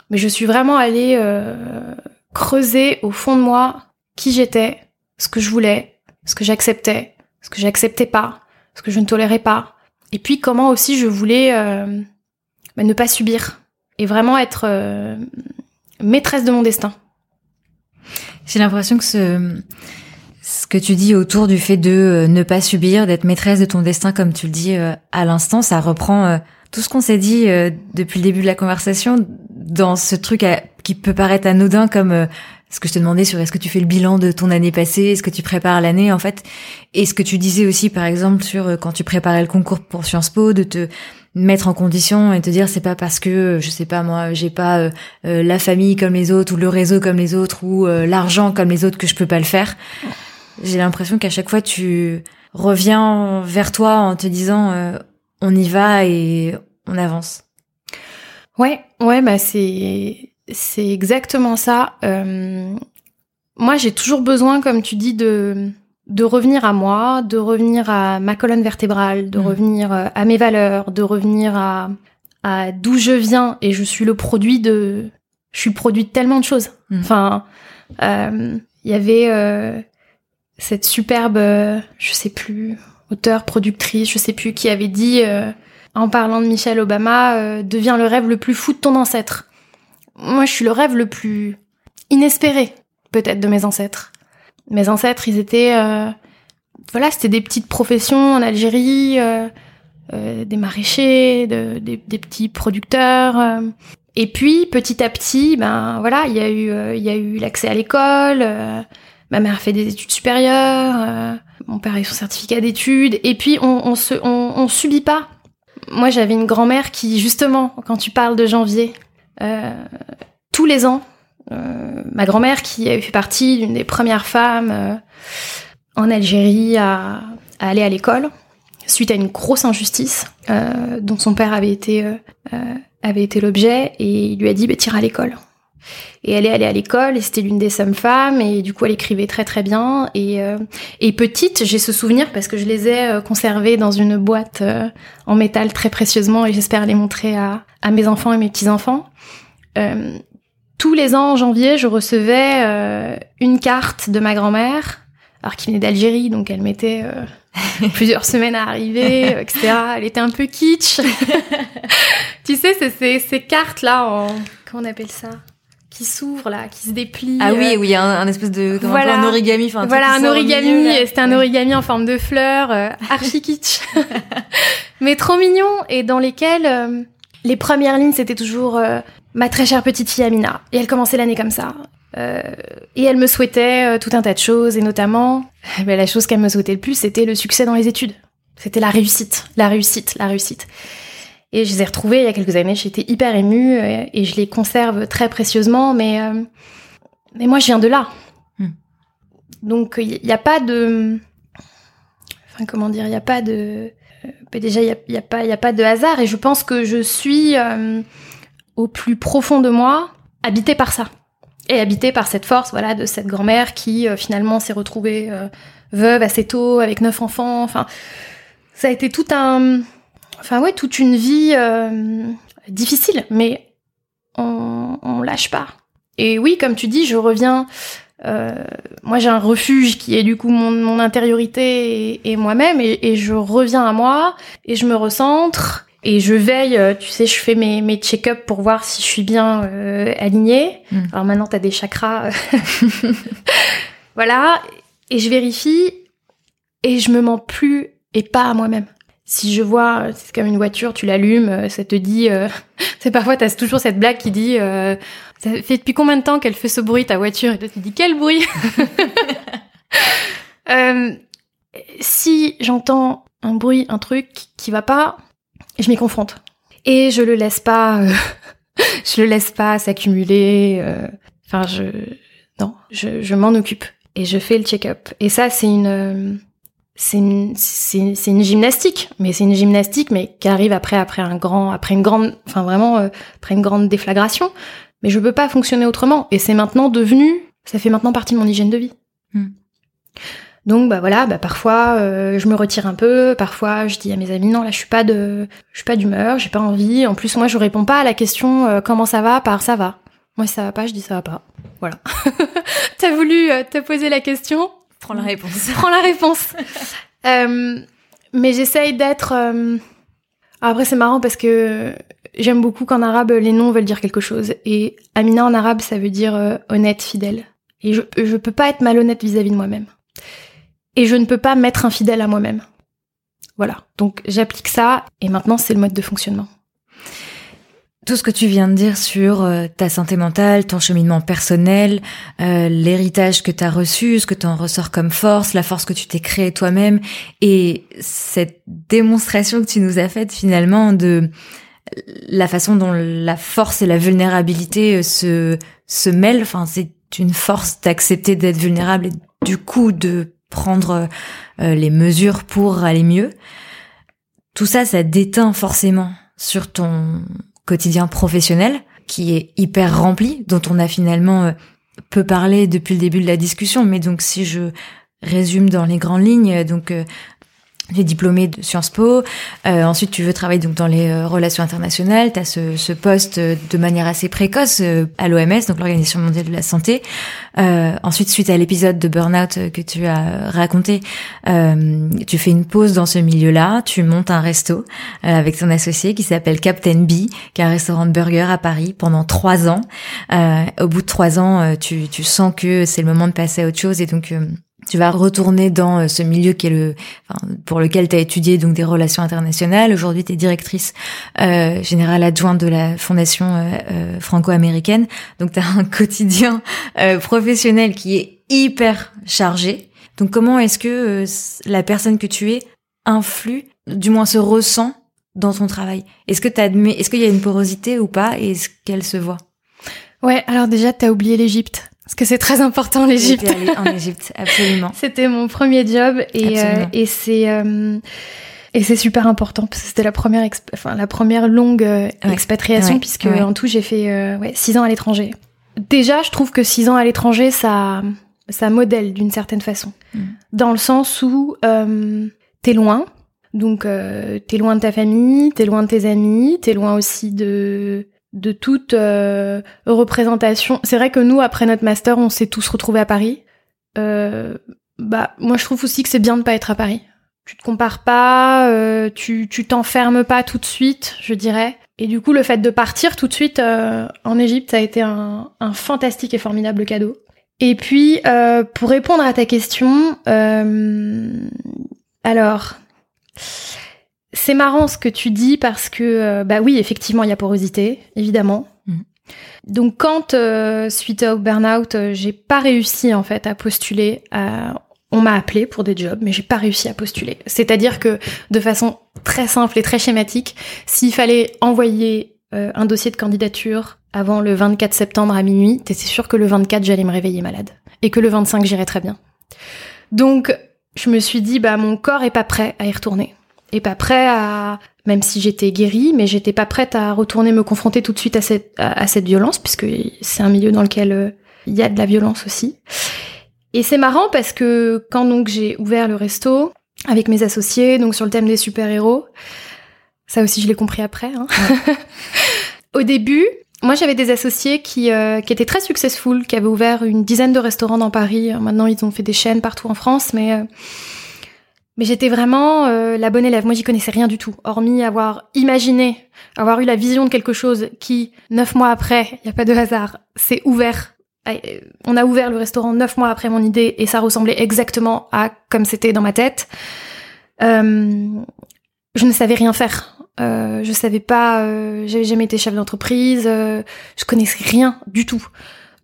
Mais je suis vraiment allée euh, creuser au fond de moi qui j'étais, ce que je voulais, ce que j'acceptais, ce que j'acceptais pas, ce que je ne tolérais pas. Et puis comment aussi je voulais euh, bah, ne pas subir et vraiment être euh, maîtresse de mon destin. J'ai l'impression que ce, ce que tu dis autour du fait de euh, ne pas subir, d'être maîtresse de ton destin, comme tu le dis euh, à l'instant, ça reprend euh, tout ce qu'on s'est dit depuis le début de la conversation dans ce truc qui peut paraître anodin comme ce que je te demandais sur est-ce que tu fais le bilan de ton année passée, est-ce que tu prépares l'année en fait, et ce que tu disais aussi par exemple sur quand tu préparais le concours pour Sciences Po, de te mettre en condition et te dire c'est pas parce que euh, je sais pas moi j'ai pas euh, euh, la famille comme les autres ou le réseau comme les autres ou euh, l'argent comme les autres que je peux pas le faire. J'ai l'impression qu'à chaque fois tu reviens vers toi en te disant euh, on y va et on avance. Ouais, ouais, bah c'est c'est exactement ça. Moi, j'ai toujours besoin, comme tu dis, de de revenir à moi, de revenir à ma colonne vertébrale, de Mhm. revenir euh, à mes valeurs, de revenir à à d'où je viens. Et je suis le produit de, je suis produit de tellement de choses. Mhm. Enfin, euh, il y avait euh, cette superbe, euh, je sais plus, auteure, productrice, je sais plus, qui avait dit. euh, en parlant de Michelle Obama, euh, deviens le rêve le plus fou de ton ancêtre. Moi, je suis le rêve le plus inespéré, peut-être, de mes ancêtres. Mes ancêtres, ils étaient, euh, voilà, c'était des petites professions en Algérie, euh, euh, des maraîchers, de- des, des petits producteurs. euh. Et puis, petit à petit, ben voilà, il y a eu, euh, il y a eu l'accès à l'école. euh, ma mère a fait des études supérieures. mon père a eu son certificat d'études. Et puis, on, on se, on, on subit pas moi, j'avais une grand-mère qui, justement, quand tu parles de janvier, tous les ans, ma grand-mère qui avait fait partie d'une des premières femmes euh, en Algérie à, à aller à l'école, suite à une grosse injustice euh, dont son père avait été, euh, euh, avait été l'objet, et il lui a dit, bah, tire à l'école. Et elle est allée à l'école, et c'était l'une des seules femmes, et du coup, elle écrivait très très bien. Et, euh, et petite, j'ai ce souvenir parce que je les ai euh, conservés dans une boîte euh, en métal très précieusement, et j'espère les montrer à, à mes enfants et mes petits-enfants. Euh, tous les ans, en janvier, je recevais euh, une carte de ma grand-mère, alors qui venait d'Algérie, donc elle mettait euh, plusieurs semaines à arriver, euh, etc. Elle était un peu kitsch. tu sais, c'est ces, ces cartes-là en... Comment on appelle ça? Qui s'ouvrent, là, qui se déplient. Ah euh, oui, oui, un, un espèce de comme Voilà. un, peu un origami, enfin voilà, un origami, c'était un origami en forme de fleurs, euh, archi kitsch. Mais trop mignon, et dans lesquels les premières lignes, c'était toujours euh, ma très chère petite fille Amina. Et elle commençait l'année comme ça. Euh, et elle me souhaitait euh, tout un tas de choses, et notamment, eh ben, la chose qu'elle me souhaitait le plus, c'était le succès dans les études. C'était la réussite, la réussite, la réussite. Et je les ai retrouvées il y a quelques années, j'étais hyper émue, euh, et je les conserve très précieusement, mais, euh, mais moi, je viens de là. Hmm. Donc, il n'y a pas de... Enfin, comment dire, il n'y a pas de... euh, bah, déjà, il n'y a, y a, pas- il y a pas de hasard, et je pense que je suis, euh, au plus profond de moi, habitée par ça. Et habitée par cette force, voilà, de cette grand-mère qui, euh, finalement, s'est retrouvée euh, veuve assez tôt, avec neuf enfants. Enfin, ça a été tout un... Enfin, ouais, toute une vie euh, difficile, mais on, on lâche pas. Et oui, comme tu dis, je reviens... moi, j'ai un refuge qui est du coup mon, mon intériorité et, et moi-même, et, et je reviens à moi, et je me recentre, et je veille, euh, tu sais, je fais mes, mes check-up pour voir si je suis bien euh, alignée. Mm. Alors maintenant, t'as des chakras. voilà, et je vérifie, et je me mens plus, et pas à moi-même. Si je vois, c'est comme une voiture, tu l'allumes, euh, ça te dit, euh, C'est parfois t'as toujours cette blague qui dit euh, ça fait depuis combien de temps qu'elle fait ce bruit ta voiture? Et toi tu dis quel bruit? Si j'entends un bruit, un truc qui va pas, je m'y confronte et je le laisse pas, euh, je le laisse pas s'accumuler. euh, Enfin je non, je, je m'en occupe et je fais le check-up. Et ça c'est une euh, c'est une, c'est, c'est une gymnastique, mais c'est une gymnastique, mais qui arrive après, après un grand, après une grande, enfin vraiment, euh, après une grande déflagration. Mais je peux pas fonctionner autrement. Et c'est maintenant devenu, ça fait maintenant partie de mon hygiène de vie. Hmm. Donc bah voilà, bah parfois euh, je me retire un peu, parfois je dis à mes amis non là je suis pas de, je suis pas d'humeur, j'ai pas envie. En plus moi je réponds pas à la question euh, comment ça va par ça va. Moi si ça va pas, je dis ça va pas. Voilà. T'as voulu euh, te poser la question, Prends la réponse. prends la réponse. Euh, mais j'essaye d'être. euh, Après, c'est marrant parce que j'aime beaucoup qu'en arabe, les noms veulent dire quelque chose. Et Amina en arabe, ça veut dire honnête, fidèle. Et je, je peux pas être malhonnête vis-à-vis de moi-même. Et je ne peux pas m'être infidèle à moi-même. Voilà. Donc, j'applique ça. Et maintenant, c'est le mode de fonctionnement. Tout ce que tu viens de dire sur euh, ta santé mentale, ton cheminement personnel, euh, l'héritage que tu as reçu, ce que tu en ressors comme force, la force que tu t'es créée toi-même, et cette démonstration que tu nous as faite finalement de la façon dont la force et la vulnérabilité euh, se, se mêlent, enfin c'est une force d'accepter d'être vulnérable et du coup de prendre euh, les mesures pour aller mieux. Tout ça, ça déteint forcément sur ton quotidien professionnel qui est hyper rempli, dont on a finalement euh, peu parlé depuis le début de la discussion. Mais donc si je résume dans les grandes lignes, euh, donc tu es diplômé de Sciences Po, euh, ensuite tu veux travailler donc dans les euh, relations internationales, tu as ce, ce poste euh, de manière assez précoce euh, à l'OMS, donc l'Organisation mondiale de la santé. Ensuite, suite à l'épisode de Burnout que tu as raconté, tu fais une pause dans ce milieu-là, tu montes un resto avec ton associé qui s'appelle Captain B, qui est un restaurant de burgers à Paris pendant trois ans. Au bout de trois ans, tu, tu sens que c'est le moment de passer à autre chose et donc tu vas retourner dans euh, ce milieu qui est le, enfin, pour lequel tu as étudié donc des relations internationales. Aujourd'hui, tu es directrice euh, générale adjointe de la fondation euh, euh, franco-américaine. Donc, tu as un quotidien euh, professionnel qui est hyper chargé. Donc, comment est-ce que euh, la personne que tu es influe, du moins se ressent dans ton travail? Est-ce que est-ce qu'il y a une porosité ou pas? Et est-ce qu'elle se voit? Ouais, alors déjà, t'as oublié l'Égypte. Parce que c'est très important, l'Égypte. En Égypte, absolument. C'était mon premier job et, euh, et c'est euh, et c'est super important parce que c'était la première enfin la première longue euh, Ouais. expatriation Ouais. puisque Ouais. en tout j'ai fait euh, ouais six ans à l'étranger. Déjà, je trouve que six ans à l'étranger ça ça modèle d'une certaine façon Mm. dans le sens où euh, t'es loin. Donc euh, t'es loin de ta famille, t'es loin de tes amis, t'es loin aussi de de toute euh, représentation. C'est vrai que nous après notre master, on s'est tous retrouvés à Paris. Euh, bah moi je trouve aussi que c'est bien de pas être à Paris. Tu te compares pas, euh, tu tu t'enfermes pas tout de suite, je dirais. Et du coup le fait de partir tout de suite en Égypte, ça a été un, fantastique et formidable cadeau. Et puis pour répondre à ta question, alors c'est marrant ce que tu dis parce que euh, bah oui effectivement il y a porosité évidemment. Mhm. Donc quand euh, suite au burn-out, euh, j'ai pas réussi en fait à postuler à on m'a appelé pour des jobs, mais j'ai pas réussi à postuler. C'est-à-dire que de façon très simple et très schématique, s'il fallait envoyer euh, un dossier de candidature avant le 24 septembre à minuit, t'étais sûr que le 24 j'allais me réveiller malade et que le 25 j'irais très bien. Donc je me suis dit bah mon corps est pas prêt à y retourner, est pas prêt à même si j'étais guérie, mais j'étais pas prête à retourner me confronter tout de suite à cette à, à cette violence puisque c'est un milieu dans lequel euh, il y a de la violence aussi. Et c'est marrant parce que quand donc j'ai ouvert le resto avec mes associés, donc sur le thème des super-héros, ça aussi je l'ai compris après. hein. Au début, moi j'avais des associés qui, euh, qui étaient très successful, qui avaient ouvert une dizaine de restaurants dans Paris. Maintenant ils ont fait des chaînes partout en France, mais euh, mais j'étais vraiment euh, la bonne élève. Moi j'y connaissais rien du tout, hormis avoir imaginé, avoir eu la vision de quelque chose qui neuf mois après, il a pas de hasard, s'est ouvert euh, on a ouvert le restaurant neuf mois après mon idée et ça ressemblait exactement à comme c'était dans ma tête. Euh, je ne savais rien faire. Euh, je savais pas, euh, j'avais jamais été chef d'entreprise, je connaissais rien du tout.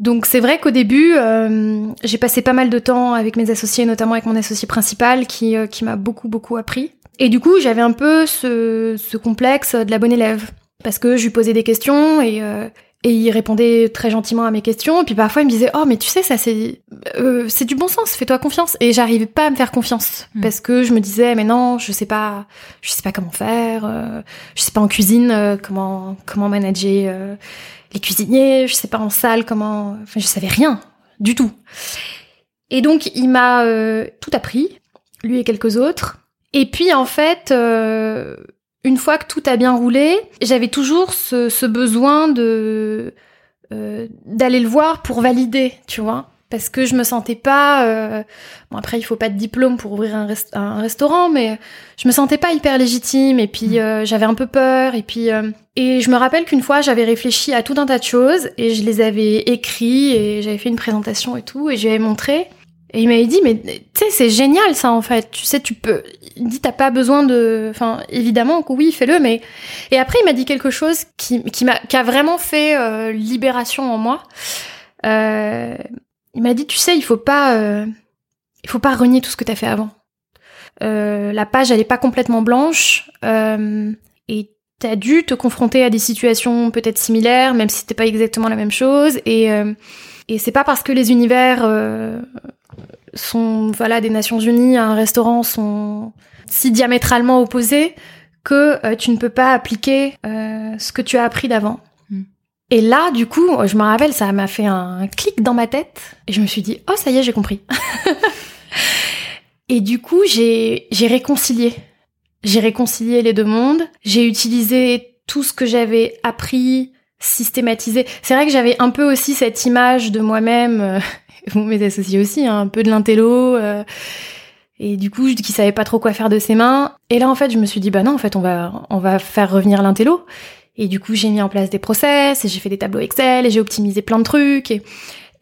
Donc c'est vrai qu'au début, euh, j'ai passé pas mal de temps avec mes associés, notamment avec mon associé principal, qui, euh, qui m'a beaucoup beaucoup appris. Et du coup, j'avais un peu ce, ce complexe de la bonne élève, parce que je lui posais des questions et, euh, et il répondait très gentiment à mes questions. Et puis parfois, il me disait Oh, mais tu sais, ça, c'est euh, c'est du bon sens, fais-toi confiance. Et j'arrivais pas à me faire confiance Mm. parce que je me disais Mais non, je sais pas, je sais pas comment faire, euh, je sais pas en cuisine euh, comment, comment manager euh, les cuisiniers, je sais pas en salle comment. Enfin, je savais rien du tout. Et donc, il m'a euh, tout appris, lui et quelques autres. Et puis, en fait, euh, une fois que tout a bien roulé, j'avais toujours ce, besoin de euh, d'aller le voir pour valider, tu vois, parce que je me sentais pas. euh, bon après, il faut pas de diplôme pour ouvrir un, rest- un restaurant, mais je me sentais pas hyper légitime. Et puis euh, j'avais un peu peur. Et puis euh, et je me rappelle qu'une fois, j'avais réfléchi à tout un tas de choses et je les avais écrits et j'avais fait une présentation et tout et je lui avais montré. Et il m'avait dit, mais tu sais, c'est génial ça en fait. Tu sais, tu peux. Il dit, t'as pas besoin de. Enfin, évidemment que oui, fais-le, mais. Et après, il m'a dit quelque chose qui, qui, m'a, qui a vraiment fait euh, libération en moi. Euh, il m'a dit, tu sais, il faut pas. euh, il faut pas renier tout ce que t'as fait avant. Euh, la page, elle est pas complètement blanche. Euh, et t'as dû te confronter à des situations peut-être similaires, même si c'était pas exactement la même chose. Et. euh, et c'est pas parce que les univers euh, sont voilà des Nations Unies à un restaurant sont si diamétralement opposés que euh, tu ne peux pas appliquer ce que tu as appris d'avant. Et là, du coup, je me rappelle, ça m'a fait un clic dans ma tête et je me suis dit oh ça y est, j'ai compris. et du coup, j'ai j'ai réconcilié, j'ai réconcilié les deux mondes. J'ai utilisé tout ce que j'avais appris, systématisé. C'est vrai que j'avais un peu aussi cette image de moi-même. euh, bon, mes associés aussi, hein, un peu de l'intello. euh, et du coup, je qui savait pas trop quoi faire de ses mains. Et là, en fait, je me suis dit, bah non, en fait, on va, on va faire revenir l'intello. Et du coup, j'ai mis en place des process, et j'ai fait des tableaux Excel, et j'ai optimisé plein de trucs. Et,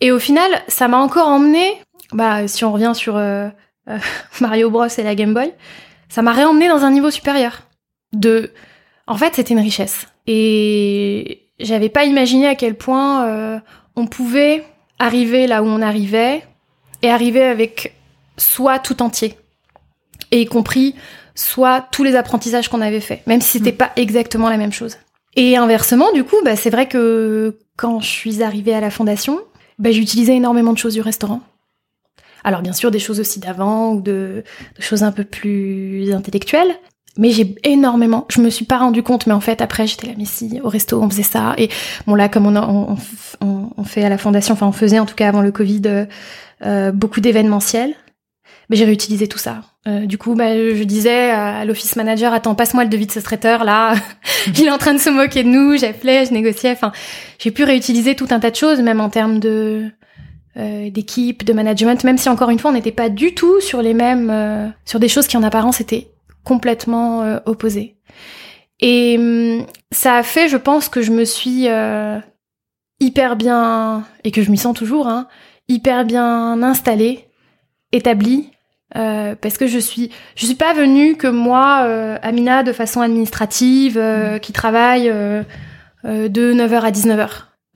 et au final, ça m'a encore emmené, bah, si on revient sur euh, euh, Mario Bros et la Game Boy, ça m'a réemmené dans un niveau supérieur. De, en fait, c'était une richesse. Et j'avais pas imaginé à quel point euh, on pouvait arriver là où on arrivait, et arriver avec soit tout entier, et y compris soit tous les apprentissages qu'on avait faits, même si c'était Mm. pas exactement la même chose. Et inversement, du coup, bah, c'est vrai que quand je suis arrivée à la fondation, bah, j'ai utilisé énormément de choses du restaurant. Alors bien sûr, des choses aussi d'avant ou de, choses un peu plus intellectuelles, mais j'ai énormément. Je me suis pas rendu compte, mais en fait après j'étais là, mais si au resto on faisait ça. Et bon là, comme on fait à la fondation, enfin on faisait en tout cas avant le Covid euh, euh, beaucoup d'événementiels. Mais j'ai réutilisé tout ça. Euh, du coup, bah, je disais à l'office manager, attends, passe-moi le devis de ce traiteur là. Il est en train de se moquer de nous. J'appelais, je négociais. Enfin, j'ai pu réutiliser tout un tas de choses, même en termes de euh, d'équipe, de management. Même si encore une fois, on n'était pas du tout sur les mêmes, euh, sur des choses qui en apparence étaient complètement opposées. Et hum, ça a fait, je pense, que je me suis hyper bien et que je m'y sens toujours, hein, hyper bien installée, établie. Euh, parce que je suis, je suis pas venue que moi, euh, Amina, de façon administrative, euh, qui travaille euh, euh, de 9h à 19h.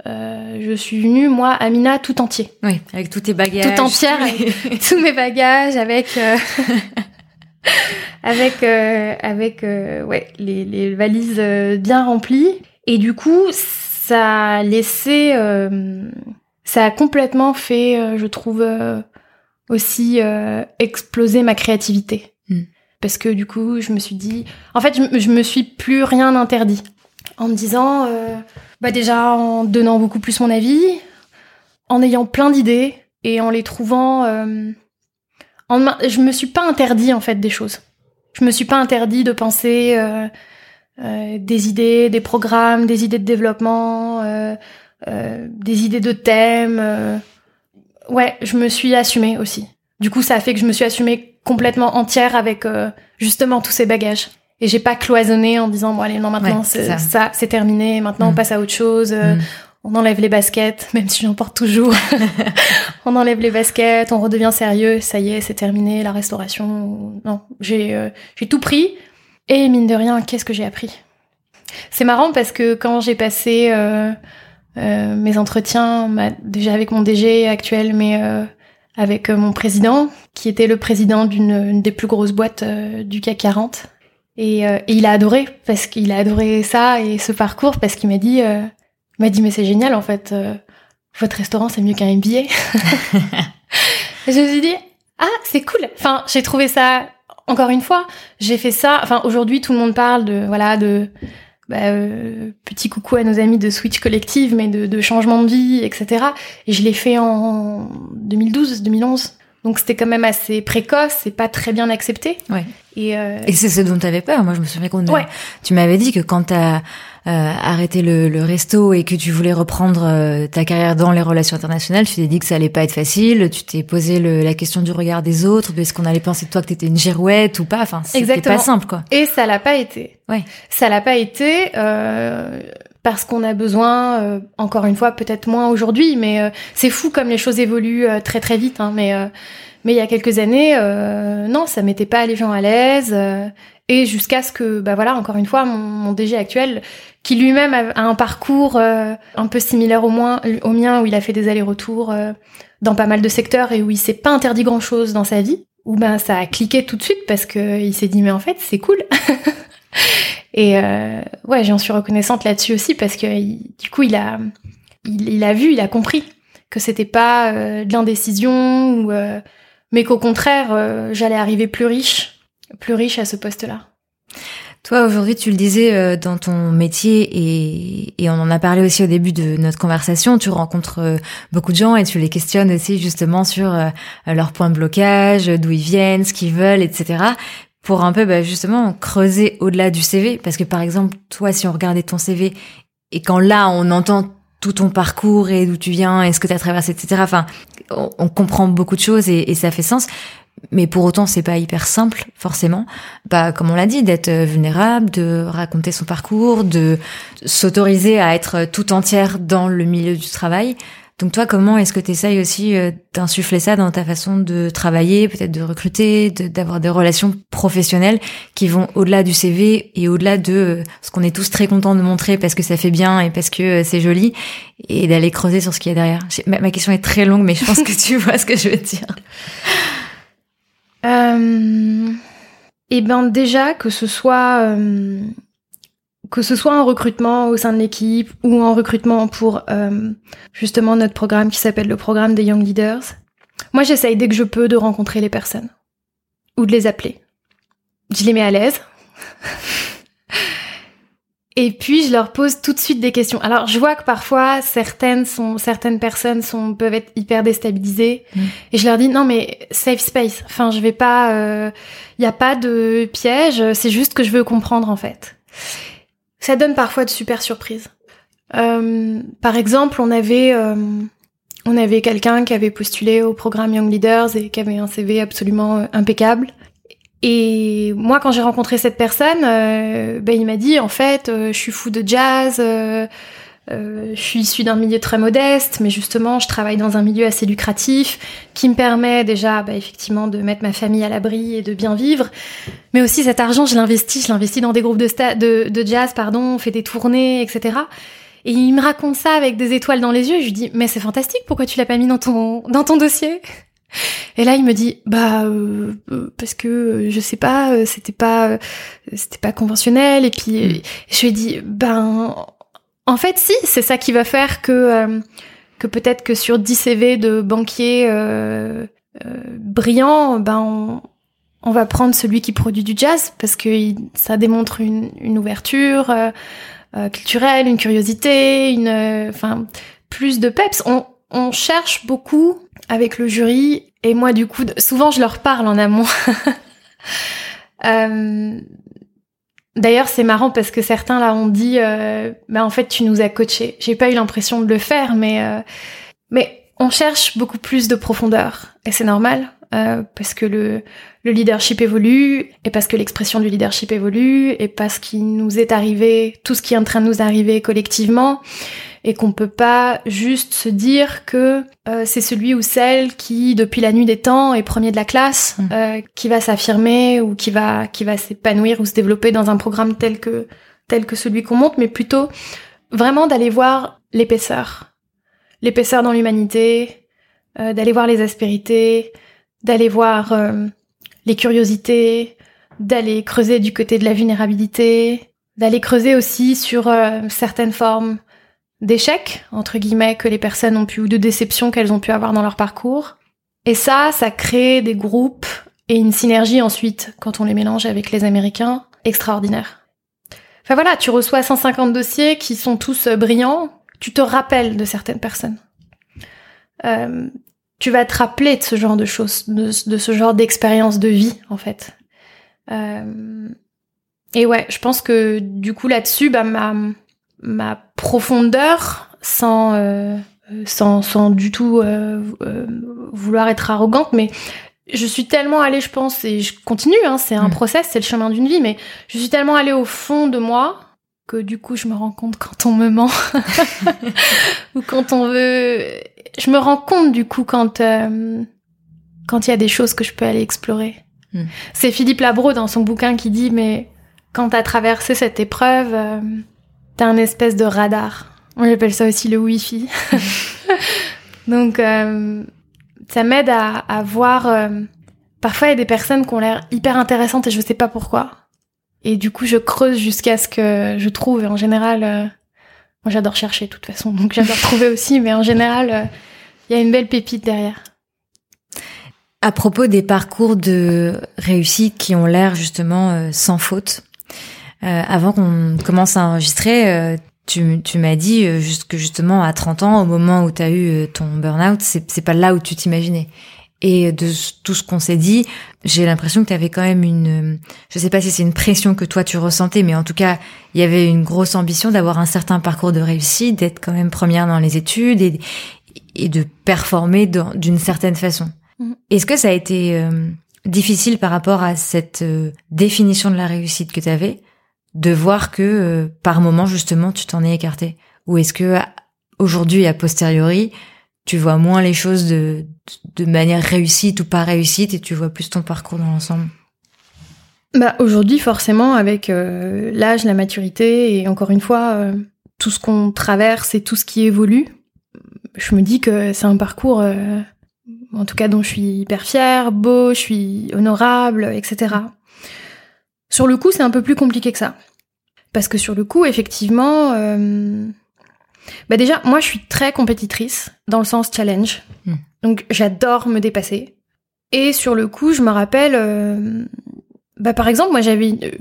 Euh, je suis venue, moi, Amina, tout entier. Oui, avec tous tes bagages. Tout entière, tous les- Tous mes bagages, avec... euh, avec euh, avec euh, ouais les, les valises euh, bien remplies et du coup ça a laissé euh, ça a complètement fait euh, je trouve euh, aussi euh, exploser ma créativité Mm. parce que du coup je me suis dit en fait je, me- je me suis plus rien interdit en me disant euh, bah déjà en donnant beaucoup plus mon avis en ayant plein d'idées et en les trouvant euh, en je me suis pas interdit en fait des choses. Je me suis pas interdit de penser euh, euh, des idées, des programmes, des idées de développement, euh, euh, des idées de thèmes. Ouais, je me suis assumée aussi. Du coup, ça a fait que je me suis assumée complètement entière avec euh, justement tous ces bagages. Et j'ai pas cloisonné en disant bon allez non maintenant Ouais, c'est ça, c'est terminé, maintenant on Mm. passe à autre chose. euh, Mm. on enlève les baskets, même si j'en porte toujours. on enlève les baskets, on redevient sérieux, ça y est, c'est terminé, la restauration. Non, j'ai euh, j'ai tout pris. Et mine de rien, qu'est-ce que j'ai appris? C'est marrant parce que quand j'ai passé euh, euh, mes entretiens, déjà avec mon DG actuel, mais euh, avec mon président, qui était le président d'une des plus grosses boîtes du CAC 40. Et, et, il a adoré parce qu'il a adoré ça et ce parcours parce qu'il m'a dit, m'a dit mais c'est génial en fait, votre restaurant c'est mieux qu'un MBA. je me suis dit ah c'est cool. Enfin j'ai trouvé ça encore une fois, j'ai fait ça. Enfin, aujourd'hui, tout le monde parle de voilà de bah, euh, petit coucou à nos amis de Switch Collective, mais de, de changement de vie, etc. Et je l'ai fait en 2012, 2011. Donc c'était quand même assez précoce et pas très bien accepté. Ouais. Et, euh... et c'est ce dont tu avais peur. Moi, je me souviens qu'on ouais. tu m'avais dit que quand t'as euh, arrêté le, le, resto et que tu voulais reprendre euh, ta carrière dans les relations internationales, tu t'es dit que ça allait pas être facile. Tu t'es posé le, la question du regard des autres, est-ce qu'on allait penser de toi que t'étais une girouette ou pas? Enfin, c'était pas simple, quoi. Et ça l'a pas été. Ouais. Ça l'a pas été. Euh parce qu'on a besoin, euh, encore une fois, peut-être moins aujourd'hui, mais euh, c'est fou comme les choses évoluent euh, très très vite. Hein, mais mais il y a quelques années, non, ça mettait pas les gens à l'aise. et jusqu'à ce que, bah voilà, encore une fois, mon, mon DG actuel, qui lui-même a, un parcours un peu similaire au, moins, au mien, où il a fait des allers-retours dans pas mal de secteurs et où il s'est pas interdit grand-chose dans sa vie, où ben ça a cliqué tout de suite parce que il s'est dit mais en fait c'est cool. Et euh, ouais, j'en suis reconnaissante là-dessus aussi parce que du coup, il a, vu, il a compris que c'était pas euh, de l'indécision euh, mais qu'au contraire, j'allais arriver plus riche, plus riche à ce poste-là. Toi, aujourd'hui, tu le disais dans ton métier et, et, on en a parlé aussi au début de notre conversation, tu rencontres beaucoup de gens et tu les questionnes aussi justement sur leurs points de blocage, d'où ils viennent, ce qu'ils veulent, etc pour un peu bah, justement creuser au-delà du CV. Parce que par exemple, toi, si on regardait ton CV et quand là, on entend tout ton parcours et d'où tu viens et ce que tu as traversé, etc. Enfin, on, comprend beaucoup de choses et, et, ça fait sens. Mais pour autant, c'est pas hyper simple, forcément. Bah, comme on l'a dit, d'être vulnérable, de raconter son parcours, de s'autoriser à être tout entière dans le milieu du travail. Donc toi, comment est-ce que tu essayes aussi euh, d'insuffler ça dans ta façon de travailler, peut-être de recruter, d'avoir des relations professionnelles qui vont au-delà du CV et au-delà de euh, ce qu'on est tous très contents de montrer parce que ça fait bien et parce que euh, c'est joli, et d'aller creuser sur ce qu'il y a derrière. Ma, question est très longue, mais je pense que tu vois ce que je veux dire. Euh... Eh ben déjà que ce soit que ce soit en recrutement au sein de l'équipe ou en recrutement pour euh, justement notre programme qui s'appelle le programme des Young Leaders, moi j'essaye dès que je peux de rencontrer les personnes ou de les appeler. Je les mets à l'aise. Et puis je leur pose tout de suite des questions. Alors je vois que parfois certaines sont certaines personnes sont peuvent être hyper déstabilisées mm. et je leur dis non mais safe space. Enfin je vais pas il euh, y a pas de piège, c'est juste que je veux comprendre en fait ça donne parfois de super surprises. Euh, par exemple, on avait euh, avait quelqu'un qui avait postulé au programme Young Leaders et qui avait un CV absolument euh, impeccable. Et moi, quand j'ai rencontré cette personne, ben, il m'a dit en fait, je suis fou de jazz. Euh, je suis issue d'un milieu très modeste, mais justement, je travaille dans un milieu assez lucratif qui me permet déjà, bah, effectivement, de mettre ma famille à l'abri et de bien vivre. Mais aussi, cet argent, je l'investis. Je l'investis dans des groupes de, de, de, jazz, pardon, on fait des tournées, etc. Et il me raconte ça avec des étoiles dans les yeux. Je lui dis, mais c'est fantastique. Pourquoi tu l'as pas mis dans ton dans ton dossier? Et là, il me dit, bah euh, euh parce que euh, je sais pas, c'était pas c'était pas conventionnel. Et puis, mmh. je lui ai dit, ben en fait, si, c'est ça qui va faire que, euh, que peut-être que sur 10 CV de banquiers euh, euh, brillants, ben on, va prendre celui qui produit du jazz parce que ça démontre une, ouverture culturelle, une curiosité, une, enfin plus de peps. On, on cherche beaucoup avec le jury et moi du coup, souvent je leur parle en amont. D'ailleurs, c'est marrant parce que certains là ont dit, euh, bah en fait, tu nous as coaché. J'ai pas eu l'impression de le faire, mais euh, mais on cherche beaucoup plus de profondeur et c'est normal euh, parce que le le leadership évolue et parce que l'expression du leadership évolue et parce qu'il nous est arrivé tout ce qui est en train de nous arriver collectivement et qu'on peut pas juste se dire que euh, c'est celui ou celle qui, depuis la nuit des temps, est premier de la classe, mmh. euh, qui va s'affirmer ou qui va qui va s'épanouir ou se développer dans un programme tel que tel que celui qu'on monte, mais plutôt vraiment d'aller voir l'épaisseur. L'épaisseur dans l'humanité, euh, d'aller voir les aspérités, d'aller voir euh, les curiosités, d'aller creuser du côté de la vulnérabilité, d'aller creuser aussi sur euh, certaines formes d'échecs, entre guillemets, que les personnes ont pu, ou de déceptions qu'elles ont pu avoir dans leur parcours. Et ça, ça crée des groupes et une synergie ensuite, quand on les mélange avec les Américains, extraordinaire. Enfin voilà, tu reçois 150 dossiers qui sont tous euh, brillants, tu te rappelles de certaines personnes. Euh, tu vas te rappeler de ce genre de choses, de, ce genre d'expérience de vie, en fait. Euh, et ouais, je pense que du coup là-dessus, bah, ma, ma profondeur, sans, euh, sans, sans du tout euh, euh, vouloir être arrogante, mais je suis tellement allée, je pense, et je continue, hein, c'est un mm. process, c'est le chemin d'une vie, mais je suis tellement allée au fond de moi que du coup je me rends compte quand on me ment ou quand on veut je me rends compte du coup quand euh, quand il y a des choses que je peux aller explorer. Hmm. C'est Philippe Labro dans son bouquin qui dit mais quand t'as traversé cette épreuve, euh, t'as un espèce de radar. On appelle ça aussi le wifi. Donc euh, ça m'aide à, à voir. Euh, parfois il y a des personnes qui ont l'air hyper intéressantes et je sais pas pourquoi. Et du coup je creuse jusqu'à ce que je trouve. Et en général moi, j'adore chercher de toute façon, donc j'adore trouver aussi, mais en général, euh, il y a une belle pépite derrière. À propos des parcours de réussite qui ont l'air justement euh, sans faute, euh, avant qu'on commence à enregistrer, tu, tu m'as dit que justement à 30 ans, au moment où tu as eu ton burn-out, c'est pas là où tu t'imaginais. Et de tout ce qu'on s'est dit, j'ai l'impression que tu avais quand même une, je sais pas si c'est une pression que toi tu ressentais, mais en tout cas, il y avait une grosse ambition d'avoir un certain parcours de réussite, d'être quand même première dans les études et, et de performer d'une certaine façon. Mm. Est-ce que ça a été euh, difficile par rapport à cette euh, définition de la réussite que tu avais, de voir que euh, par moment justement tu t'en es écarté Ou est-ce que aujourd'hui, a posteriori, tu vois moins les choses de, de manière réussite ou pas réussite et tu vois plus ton parcours dans l'ensemble? Bah aujourd'hui forcément avec euh, l'âge, la maturité et encore une fois euh, tout ce qu'on traverse et tout ce qui évolue, je me dis que c'est un parcours euh, en tout cas dont je suis hyper fière, beau, je suis honorable, etc. Sur le coup c'est un peu plus compliqué que ça parce que sur le coup effectivement bah déjà, moi, je suis très compétitrice dans le sens challenge. Hmm. Donc, j'adore me dépasser. Et sur le coup, je me rappelle, euh, bah par exemple, moi, j'avais, euh,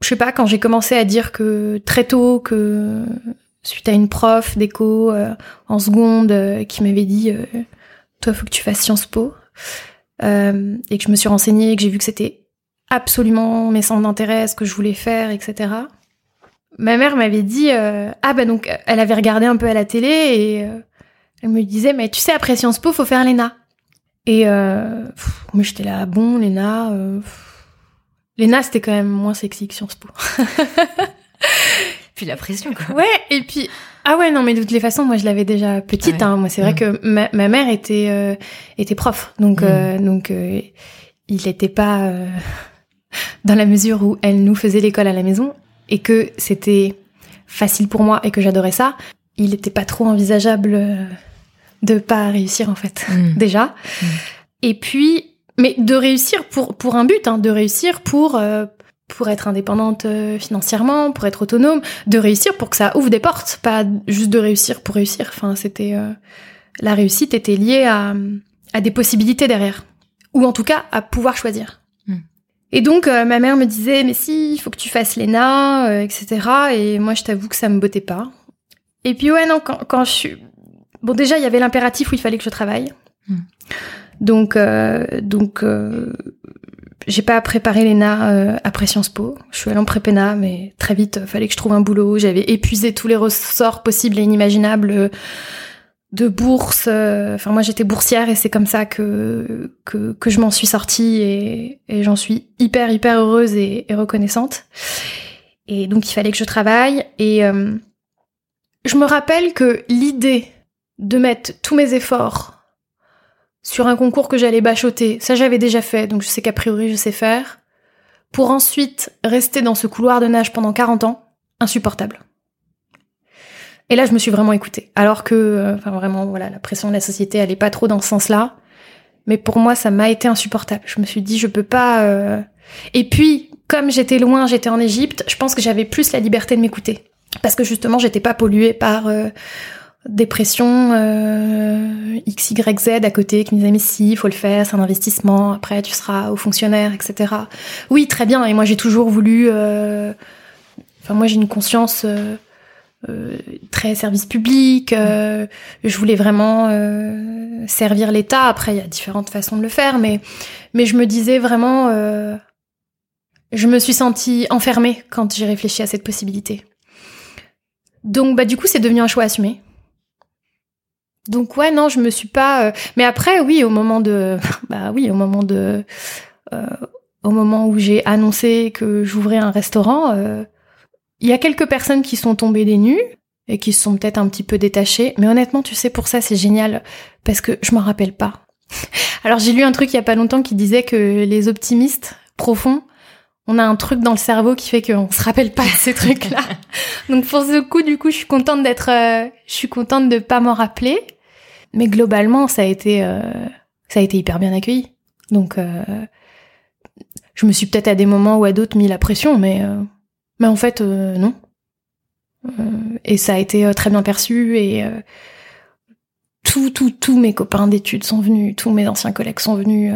je sais pas, quand j'ai commencé à dire que très tôt que suite à une prof d'éco euh, en seconde qui m'avait dit, toi, faut que tu fasses Sciences Po, et que je me suis renseignée, et que j'ai vu que c'était absolument mes centres d'intérêt, ce que je voulais faire, etc ma mère m'avait dit euh, ah bah donc elle avait regardé un peu à la télé et euh, elle me disait mais tu sais après Sciences Po faut faire l'ENA. Et euh, moi j'étais là bon l'ENA euh, l'ENA c'était quand même moins sexy que Sciences Po. Puis la pression quoi. Ouais et puis ah ouais non mais de toutes les façons moi je l'avais déjà petite hein. moi c'est vrai mm. que ma, ma, mère était euh, était prof. Donc mm. donc il n'était pas dans la mesure où elle nous faisait l'école à la maison et que c'était facile pour moi et que j'adorais ça, il n'était pas trop envisageable euh, de pas réussir en fait mm. déjà. Mm. Et puis, mais de réussir pour pour un but, hein, de réussir pour euh, pour être indépendante euh, financièrement, pour être autonome, de réussir pour que ça ouvre des portes, pas juste de réussir pour réussir. Enfin, c'était la réussite était liée à à des possibilités derrière, ou en tout cas à pouvoir choisir. Et donc euh, ma mère me disait mais si, il faut que tu fasses l'ENA, euh, etc. Et moi je t'avoue que ça me bottait pas. Et puis ouais non quand, quand je suis bon déjà il y avait l'impératif où il fallait que je travaille. Hmm. Donc euh, donc j'ai pas préparé l'ENA après Sciences Po. Je suis allée en prépéna mais très vite fallait que je trouve un boulot. J'avais épuisé tous les ressorts possibles et inimaginables de bourse. Euh, enfin, moi, j'étais boursière et c'est comme ça que, que, que je m'en suis sortie et, et j'en suis hyper, hyper heureuse et, reconnaissante. Et donc, il fallait que je travaille. Et euh, je me rappelle que l'idée de mettre tous mes efforts sur un concours que j'allais bachoter, ça j'avais déjà fait, donc je sais qu'a priori je sais faire, pour ensuite rester dans ce couloir de nage pendant 40 ans, insupportable. Et là, je me suis vraiment écoutée. Alors que, euh, enfin vraiment, voilà, la pression de la société, elle est pas trop dans ce sens-là. Mais pour moi, ça m'a été insupportable. Je me suis dit, je peux pas. euh, Et puis, comme j'étais loin, j'étais en Égypte, je pense que j'avais plus la liberté de m'écouter, parce que justement, j'étais pas polluée par euh, des pressions euh, x, y, z à côté qui me disaient mais si, il faut le faire, c'est un investissement. Après, tu seras au fonctionnaire, etc. Oui, très bien. Et moi, j'ai toujours voulu. euh, Enfin, moi, j'ai une conscience. euh, euh, très service public. euh, je voulais vraiment servir l'État. Après, il y a différentes façons de le faire, mais mais je me disais vraiment, je me suis sentie enfermée quand j'ai réfléchi à cette possibilité. Donc bah du coup, c'est devenu un choix assumé. Donc ouais, non, je me suis pas. euh, Mais après, oui, au moment de, bah oui, au moment de, euh, au moment où j'ai annoncé que j'ouvrais un restaurant. euh, il y a quelques personnes qui sont tombées des nues et qui se sont peut-être un petit peu détachées. Mais honnêtement, tu sais, pour ça, c'est génial parce que je m'en rappelle pas. Alors, j'ai lu un truc il y a pas longtemps qui disait que les optimistes profonds, on a un truc dans le cerveau qui fait qu'on se rappelle pas de ces trucs-là. Donc, pour ce coup, du coup, je suis contente d'être, euh, je suis contente de pas m'en rappeler. Mais globalement, ça a été, euh, ça a été hyper bien accueilli. Donc, euh, je me suis peut-être à des moments ou à d'autres mis la pression, mais mais en fait, non. Et ça a été très bien perçu et euh, tout, tout, tous mes copains d'études sont venus, tous mes anciens collègues sont venus,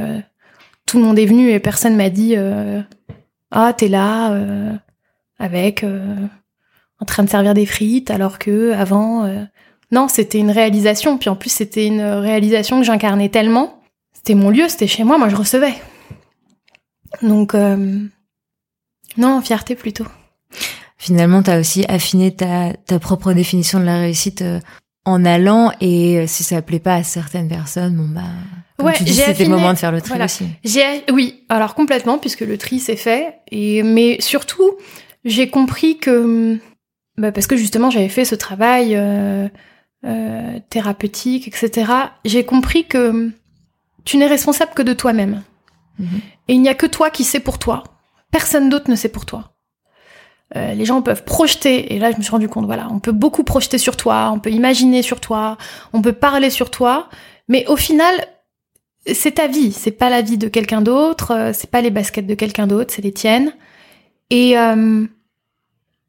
tout le monde est venu et personne m'a dit ah t'es là euh, avec euh, en train de servir des frites alors que avant euh, non c'était une réalisation. Puis en plus c'était une réalisation que j'incarnais tellement. C'était mon lieu c'était chez moi moi je recevais. Donc non fierté plutôt. Finalement, tu as aussi affiné ta, ta propre définition de la réussite en allant et si ça plaît pas à certaines personnes, bon bah comme Ouais, j'ai c'était affiné, le moment de faire le tri voilà. aussi. J'ai oui, alors complètement puisque le tri s'est fait et mais surtout j'ai compris que bah, parce que justement j'avais fait ce travail euh, euh, thérapeutique etc. J'ai compris que tu n'es responsable que de toi-même Mhm. et il n'y a que toi qui sais pour toi. Personne d'autre ne sait pour toi. Euh, les gens peuvent projeter, et là je me suis rendu compte, voilà, on peut beaucoup projeter sur toi, on peut imaginer sur toi, on peut parler sur toi, mais au final, c'est ta vie, c'est pas la vie de quelqu'un d'autre, euh, c'est pas les baskets de quelqu'un d'autre, c'est les tiennes. Et euh,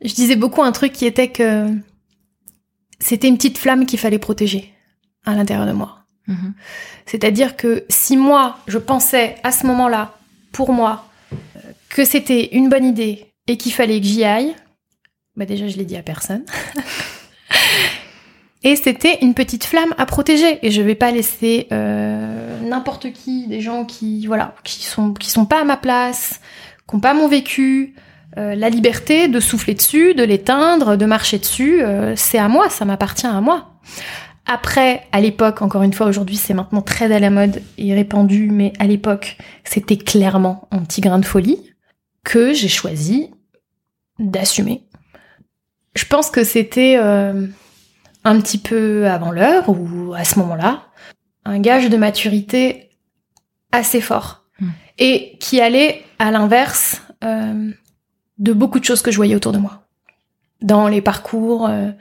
je disais beaucoup un truc qui était que c'était une petite flamme qu'il fallait protéger à l'intérieur de moi. Mhm. C'est-à-dire que si moi, je pensais à ce moment-là, pour moi, que c'était une bonne idée et qu'il fallait que j'y aille, bah déjà je l'ai dit à personne. et c'était une petite flamme à protéger et je vais pas laisser euh, n'importe qui, des gens qui voilà, qui sont pas à ma place, qui ont pas mon vécu, euh, la liberté de souffler dessus, de l'éteindre, de marcher dessus, euh, c'est à moi, ça m'appartient à moi. Après, à l'époque, encore une fois, aujourd'hui, c'est maintenant très à la mode et répandu, mais à l'époque, c'était clairement un petit grain de folie que j'ai choisi d'assumer. Je pense que c'était euh, un petit peu avant l'heure ou à ce moment-là, un gage de maturité assez fort Mm. et qui allait à l'inverse euh, de beaucoup de choses que je voyais autour de moi. Dans les parcours euh,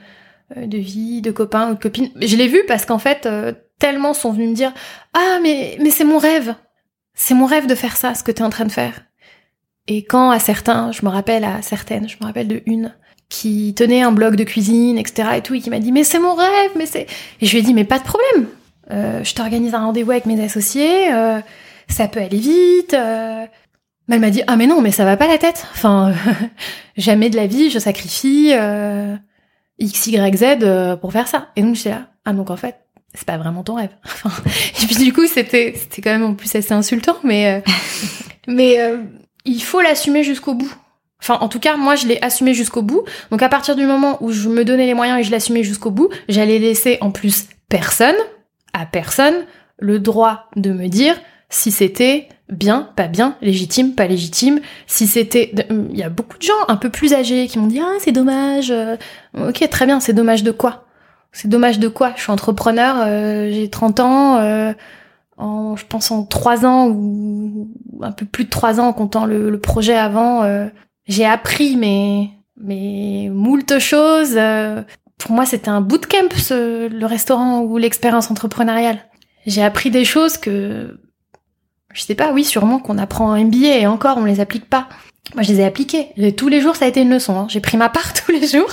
euh, de vie, de copains ou de copines. Je l'ai vu parce qu'en fait, euh, tellement sont venus me dire Ah, mais, mais c'est mon rêve. C'est mon rêve de faire ça, ce que tu es en train de faire. Et quand à certains, je me rappelle à certaines, je me rappelle de une qui tenait un blog de cuisine, etc. et tout, et qui m'a dit Mais c'est mon rêve, mais c'est. Et je lui ai dit Mais pas de problème. Euh, je t'organise un rendez-vous avec mes associés, euh, ça peut aller vite. euh. Mais elle m'a dit Ah, mais non, mais ça va pas la tête. Enfin, jamais de la vie, je sacrifie. euh, X, Y, Z euh, pour faire ça. Et donc j'étais là, ah donc en fait, c'est pas vraiment ton rêve. Enfin, et puis du coup, c'était c'était quand même en plus assez insultant, mais euh, mais euh, il faut l'assumer jusqu'au bout. Enfin, en tout cas, moi, je l'ai assumé jusqu'au bout. Donc, à partir du moment où je me donnais les moyens et je l'assumais jusqu'au bout, j'allais laisser en plus personne, à personne, le droit de me dire si c'était bien, pas bien, légitime, pas légitime, si c'était... Il y a beaucoup de gens un peu plus âgés qui m'ont dit « Ah, c'est dommage. euh, Ok, très bien, c'est dommage de quoi? C'est dommage de quoi? Je suis entrepreneur, euh, j'ai 30 ans, euh, en, je pense en 3 ans ou un peu plus de 3 ans en comptant le, projet avant, j'ai appris, mais moult choses. Pour moi, c'était un bootcamp, ce, le restaurant ou l'expérience entrepreneuriale. J'ai appris des choses que, je sais pas, oui, sûrement qu'on apprend en MBA et encore, on les applique pas. Moi, je les ai appliquées. Tous les jours, ça a été une leçon. Hein. J'ai pris ma part tous les jours.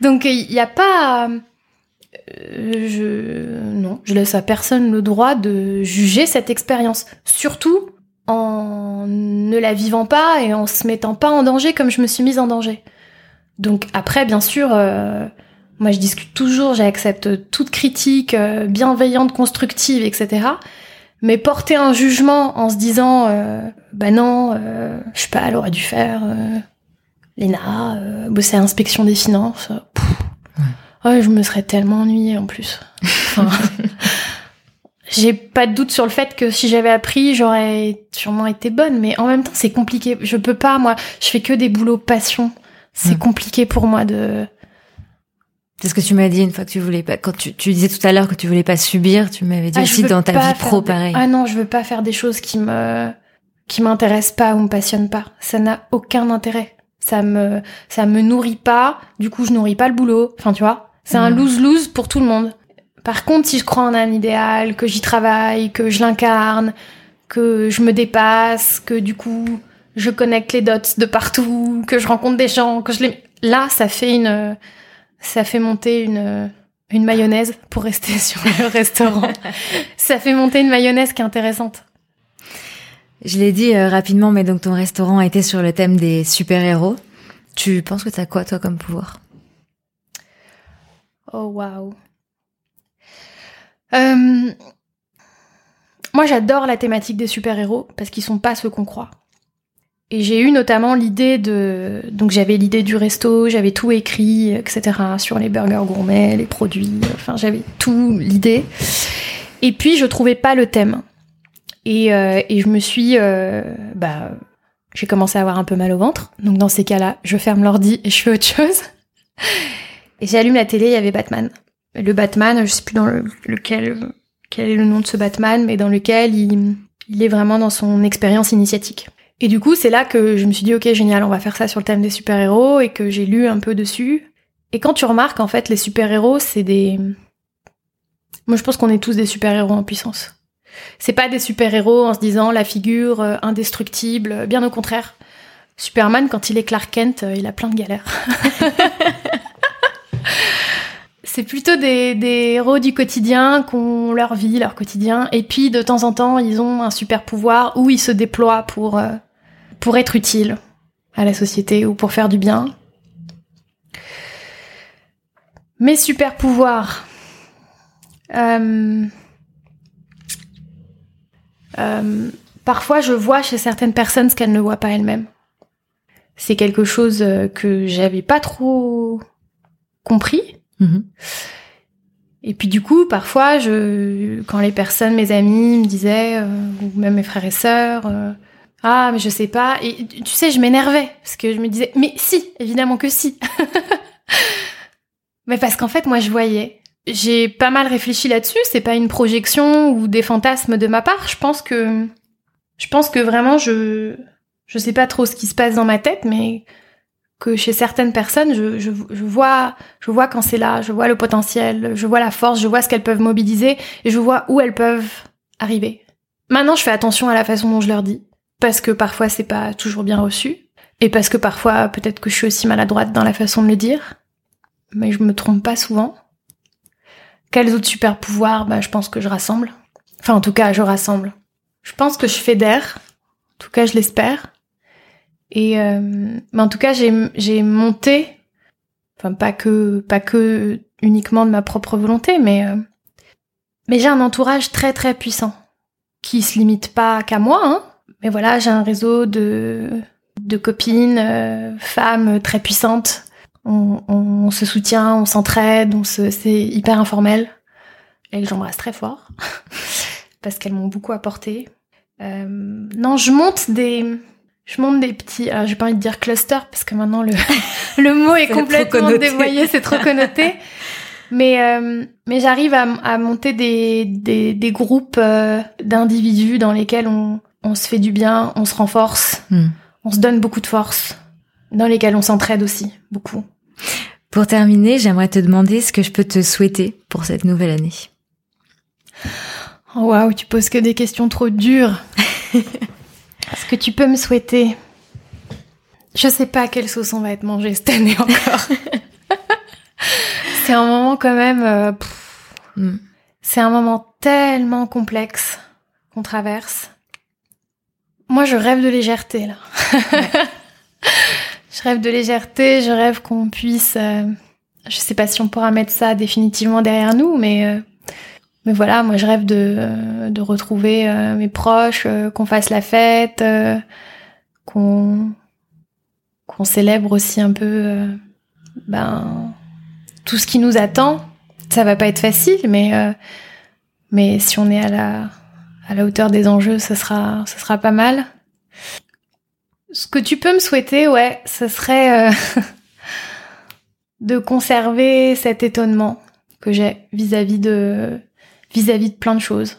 Donc, il n'y a pas... Euh, je... Non, je laisse à personne le droit de juger cette expérience. Surtout en ne la vivant pas et en se mettant pas en danger comme je me suis mise en danger. Donc après, bien sûr, euh, moi je discute toujours, j'accepte toute critique euh, bienveillante, constructive, etc. Mais porter un jugement en se disant, euh, bah non, euh, je sais pas, elle aurait dû faire l'ENA, bosser à l'inspection des finances. ouais. je me serais tellement ennuyée en plus. Enfin, j'ai pas de doute sur le fait que si j'avais appris, j'aurais sûrement été bonne, mais en même temps, c'est compliqué. Je peux pas, moi, je fais que des boulots passion. C'est hmm. compliqué pour moi de. C'est ce que tu m'as dit une fois que tu voulais pas. Quand tu, tu disais tout à l'heure que tu voulais pas subir, tu m'avais dit ah, aussi dans ta vie pro, pareil. Ah non, je veux pas faire des choses qui me qui m'intéressent pas ou me passionnent pas. Ça n'a aucun intérêt. Ça me ça me nourrit pas. Du coup, je nourris pas le boulot. Enfin, tu vois, c'est un hmm. lose lose pour tout le monde. Par contre, si je crois en un idéal, que j'y travaille, que je l'incarne, que je me dépasse, que du coup je connecte les dots de partout, que je rencontre des gens, que je les... Là, ça fait une... Ça fait monter une, une mayonnaise, pour rester sur le restaurant. ça fait monter une mayonnaise qui est intéressante. Je l'ai dit euh, rapidement, mais donc ton restaurant a été sur le thème des super-héros. Tu penses que t'as quoi, toi, comme pouvoir? Oh, waouh euh, moi, j'adore la thématique des super-héros parce qu'ils sont pas ceux qu'on croit. Et j'ai eu notamment l'idée de... Donc j'avais l'idée du resto, j'avais tout écrit, etc. sur les burgers gourmets, les produits, enfin j'avais tout l'idée. Et puis je trouvais pas le thème. Et, euh, je me suis... Euh, bah, j'ai commencé à avoir un peu mal au ventre. Donc dans ces cas-là, je ferme l'ordi et je fais autre chose. Et j'allume la télé, il y avait Batman le Batman, je sais plus dans lequel quel est le nom de ce Batman, mais dans lequel il est vraiment dans son expérience initiatique. Et du coup, c'est là que je me suis dit, ok, génial, on va faire ça sur le thème des super-héros, et que j'ai lu un peu dessus. Et quand tu remarques, en fait, les super-héros, c'est des... Moi, je pense qu'on est tous des super-héros en puissance. C'est pas des super-héros en se disant la figure euh, indestructible, bien au contraire. Superman, quand il est Clark Kent, euh, il a plein de galères. C'est plutôt des, héros du quotidien qui ont leur vie, leur quotidien, et puis de temps en temps ils ont un super pouvoir où ils se déploient pour euh, pour être utiles à la société ou pour faire du bien. Mes super pouvoirs. Euh, euh, parfois, je vois chez certaines personnes ce qu'elles ne voient pas elles-mêmes. C'est quelque chose que j'avais pas trop compris Mhm. Et puis du coup, parfois, quand les personnes, mes amis, me disaient, euh, ou même mes frères et sœurs, euh, ah mais je sais pas, et tu sais, je m'énervais parce que je me disais, mais si, évidemment que si. mais parce qu'en fait, moi, je voyais. J'ai pas mal réfléchi là-dessus. C'est pas une projection ou des fantasmes de ma part. Je pense que, je pense que vraiment, je, je sais pas trop ce qui se passe dans ma tête, mais que chez certaines personnes, je, vois, je vois quand c'est là, je vois le potentiel, je vois la force, je vois ce qu'elles peuvent mobiliser et je vois où elles peuvent arriver. Maintenant, je fais attention à la façon dont je leur dis parce que parfois c'est pas toujours bien reçu et parce que parfois peut-être que je suis aussi maladroite dans la façon de le dire, mais je me trompe pas souvent. Quels autres super pouvoirs Bah, je pense que je rassemble. Enfin, en tout cas, je rassemble. Je pense que je fédère. En tout cas, je l'espère. Et euh, mais en tout cas, j'ai monté, enfin pas que pas que uniquement de ma propre volonté, mais euh, mais j'ai un entourage très très puissant qui se limite pas qu'à moi. Hein. Mais voilà, j'ai un réseau de de copines, euh, femmes très puissantes. On, on, se soutient, on s'entraide, se, c'est hyper informel. Elles, j'embrasse très fort parce qu'elles m'ont beaucoup apporté. Euh, non, je monte des je monte des petits, alors j'ai pas envie de dire cluster parce que maintenant le, le mot est, complètement dévoyé, c'est trop connoté. Mais, euh, mais j'arrive à, à, monter des, des, des groupes euh, d'individus dans lesquels on, on se fait du bien, on se renforce, hmm. on se donne beaucoup de force, dans lesquels on s'entraide aussi beaucoup. Pour terminer, j'aimerais te demander ce que je peux te souhaiter pour cette nouvelle année. Oh, waouh, tu poses que des questions trop dures. ce que tu peux me souhaiter Je sais pas quelle sauce on va être mangé cette année encore. c'est un moment quand même. Euh, hmm. C'est un moment tellement complexe qu'on traverse. Moi, je rêve de légèreté là. je rêve de légèreté. Je rêve qu'on puisse. Euh, je sais pas si on pourra mettre ça définitivement derrière nous, mais euh, mais voilà, moi je rêve de de retrouver mes proches, qu'on fasse la fête, qu'on qu'on célèbre aussi un peu ben tout ce qui nous attend. Ça va pas être facile, mais euh, mais si on est à la à la hauteur des enjeux, ce sera ce sera pas mal. Ce que tu peux me souhaiter, ouais, ce serait euh, de conserver cet étonnement que j'ai vis-à-vis de vis-à-vis de plein de choses,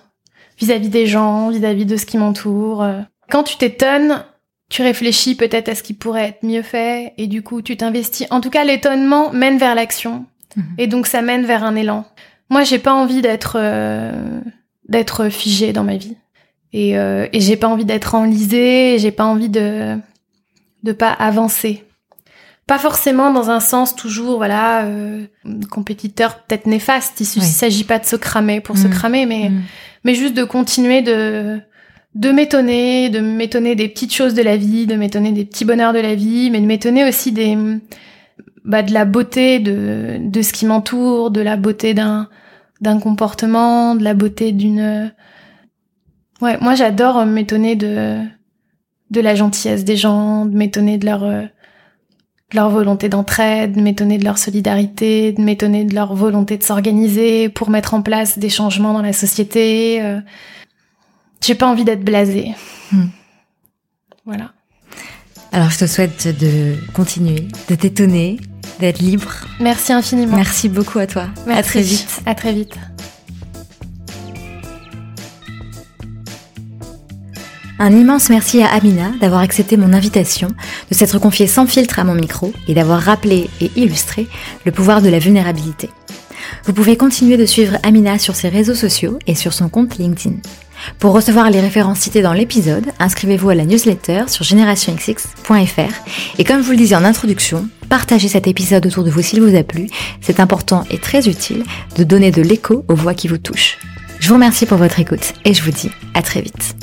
vis-à-vis des gens, vis-à-vis de ce qui m'entoure. Quand tu t'étonnes, tu réfléchis peut-être à ce qui pourrait être mieux fait et du coup tu t'investis. En tout cas, l'étonnement mène vers l'action Mhm. Et donc ça mène vers un élan. Moi, j'ai pas envie d'être euh, d'être figée dans ma vie. Et, euh, et j'ai pas envie d'être enlisée, j'ai pas envie de de pas avancer. Pas forcément dans un sens toujours voilà euh, compétiteur peut-être néfaste. Il s'agit pas de se cramer pour se mhm. cramer, mais mhm. mais juste de continuer de de m'étonner, de m'étonner des petites choses de la vie, de m'étonner des petits bonheurs de la vie, mais de m'étonner aussi des bah, de la beauté de, de ce qui m'entoure, de la beauté d'un d'un comportement, de la beauté d'une ouais, moi j'adore m'étonner de de la gentillesse des gens, de m'étonner de leur de leur volonté d'entraide, de m'étonner de leur solidarité, de m'étonner de leur volonté de s'organiser pour mettre en place des changements dans la société. Euh. J'ai pas envie d'être blasée. Hmm. Voilà. Alors je te souhaite de continuer, de t'étonner, d'être libre. Merci infiniment. Merci beaucoup à toi. À très vite. À très vite. Un immense merci à Amina d'avoir accepté mon invitation, de s'être confiée sans filtre à mon micro et d'avoir rappelé et illustré le pouvoir de la vulnérabilité. Vous pouvez continuer de suivre Amina sur ses réseaux sociaux et sur son compte LinkedIn. Pour recevoir les références citées dans l'épisode, inscrivez-vous à la newsletter sur generationxx.fr et comme je vous le disais en introduction, partagez cet épisode autour de vous s'il vous a plu. C'est important et très utile de donner de l'écho aux voix qui vous touchent. Je vous remercie pour votre écoute et je vous dis à très vite.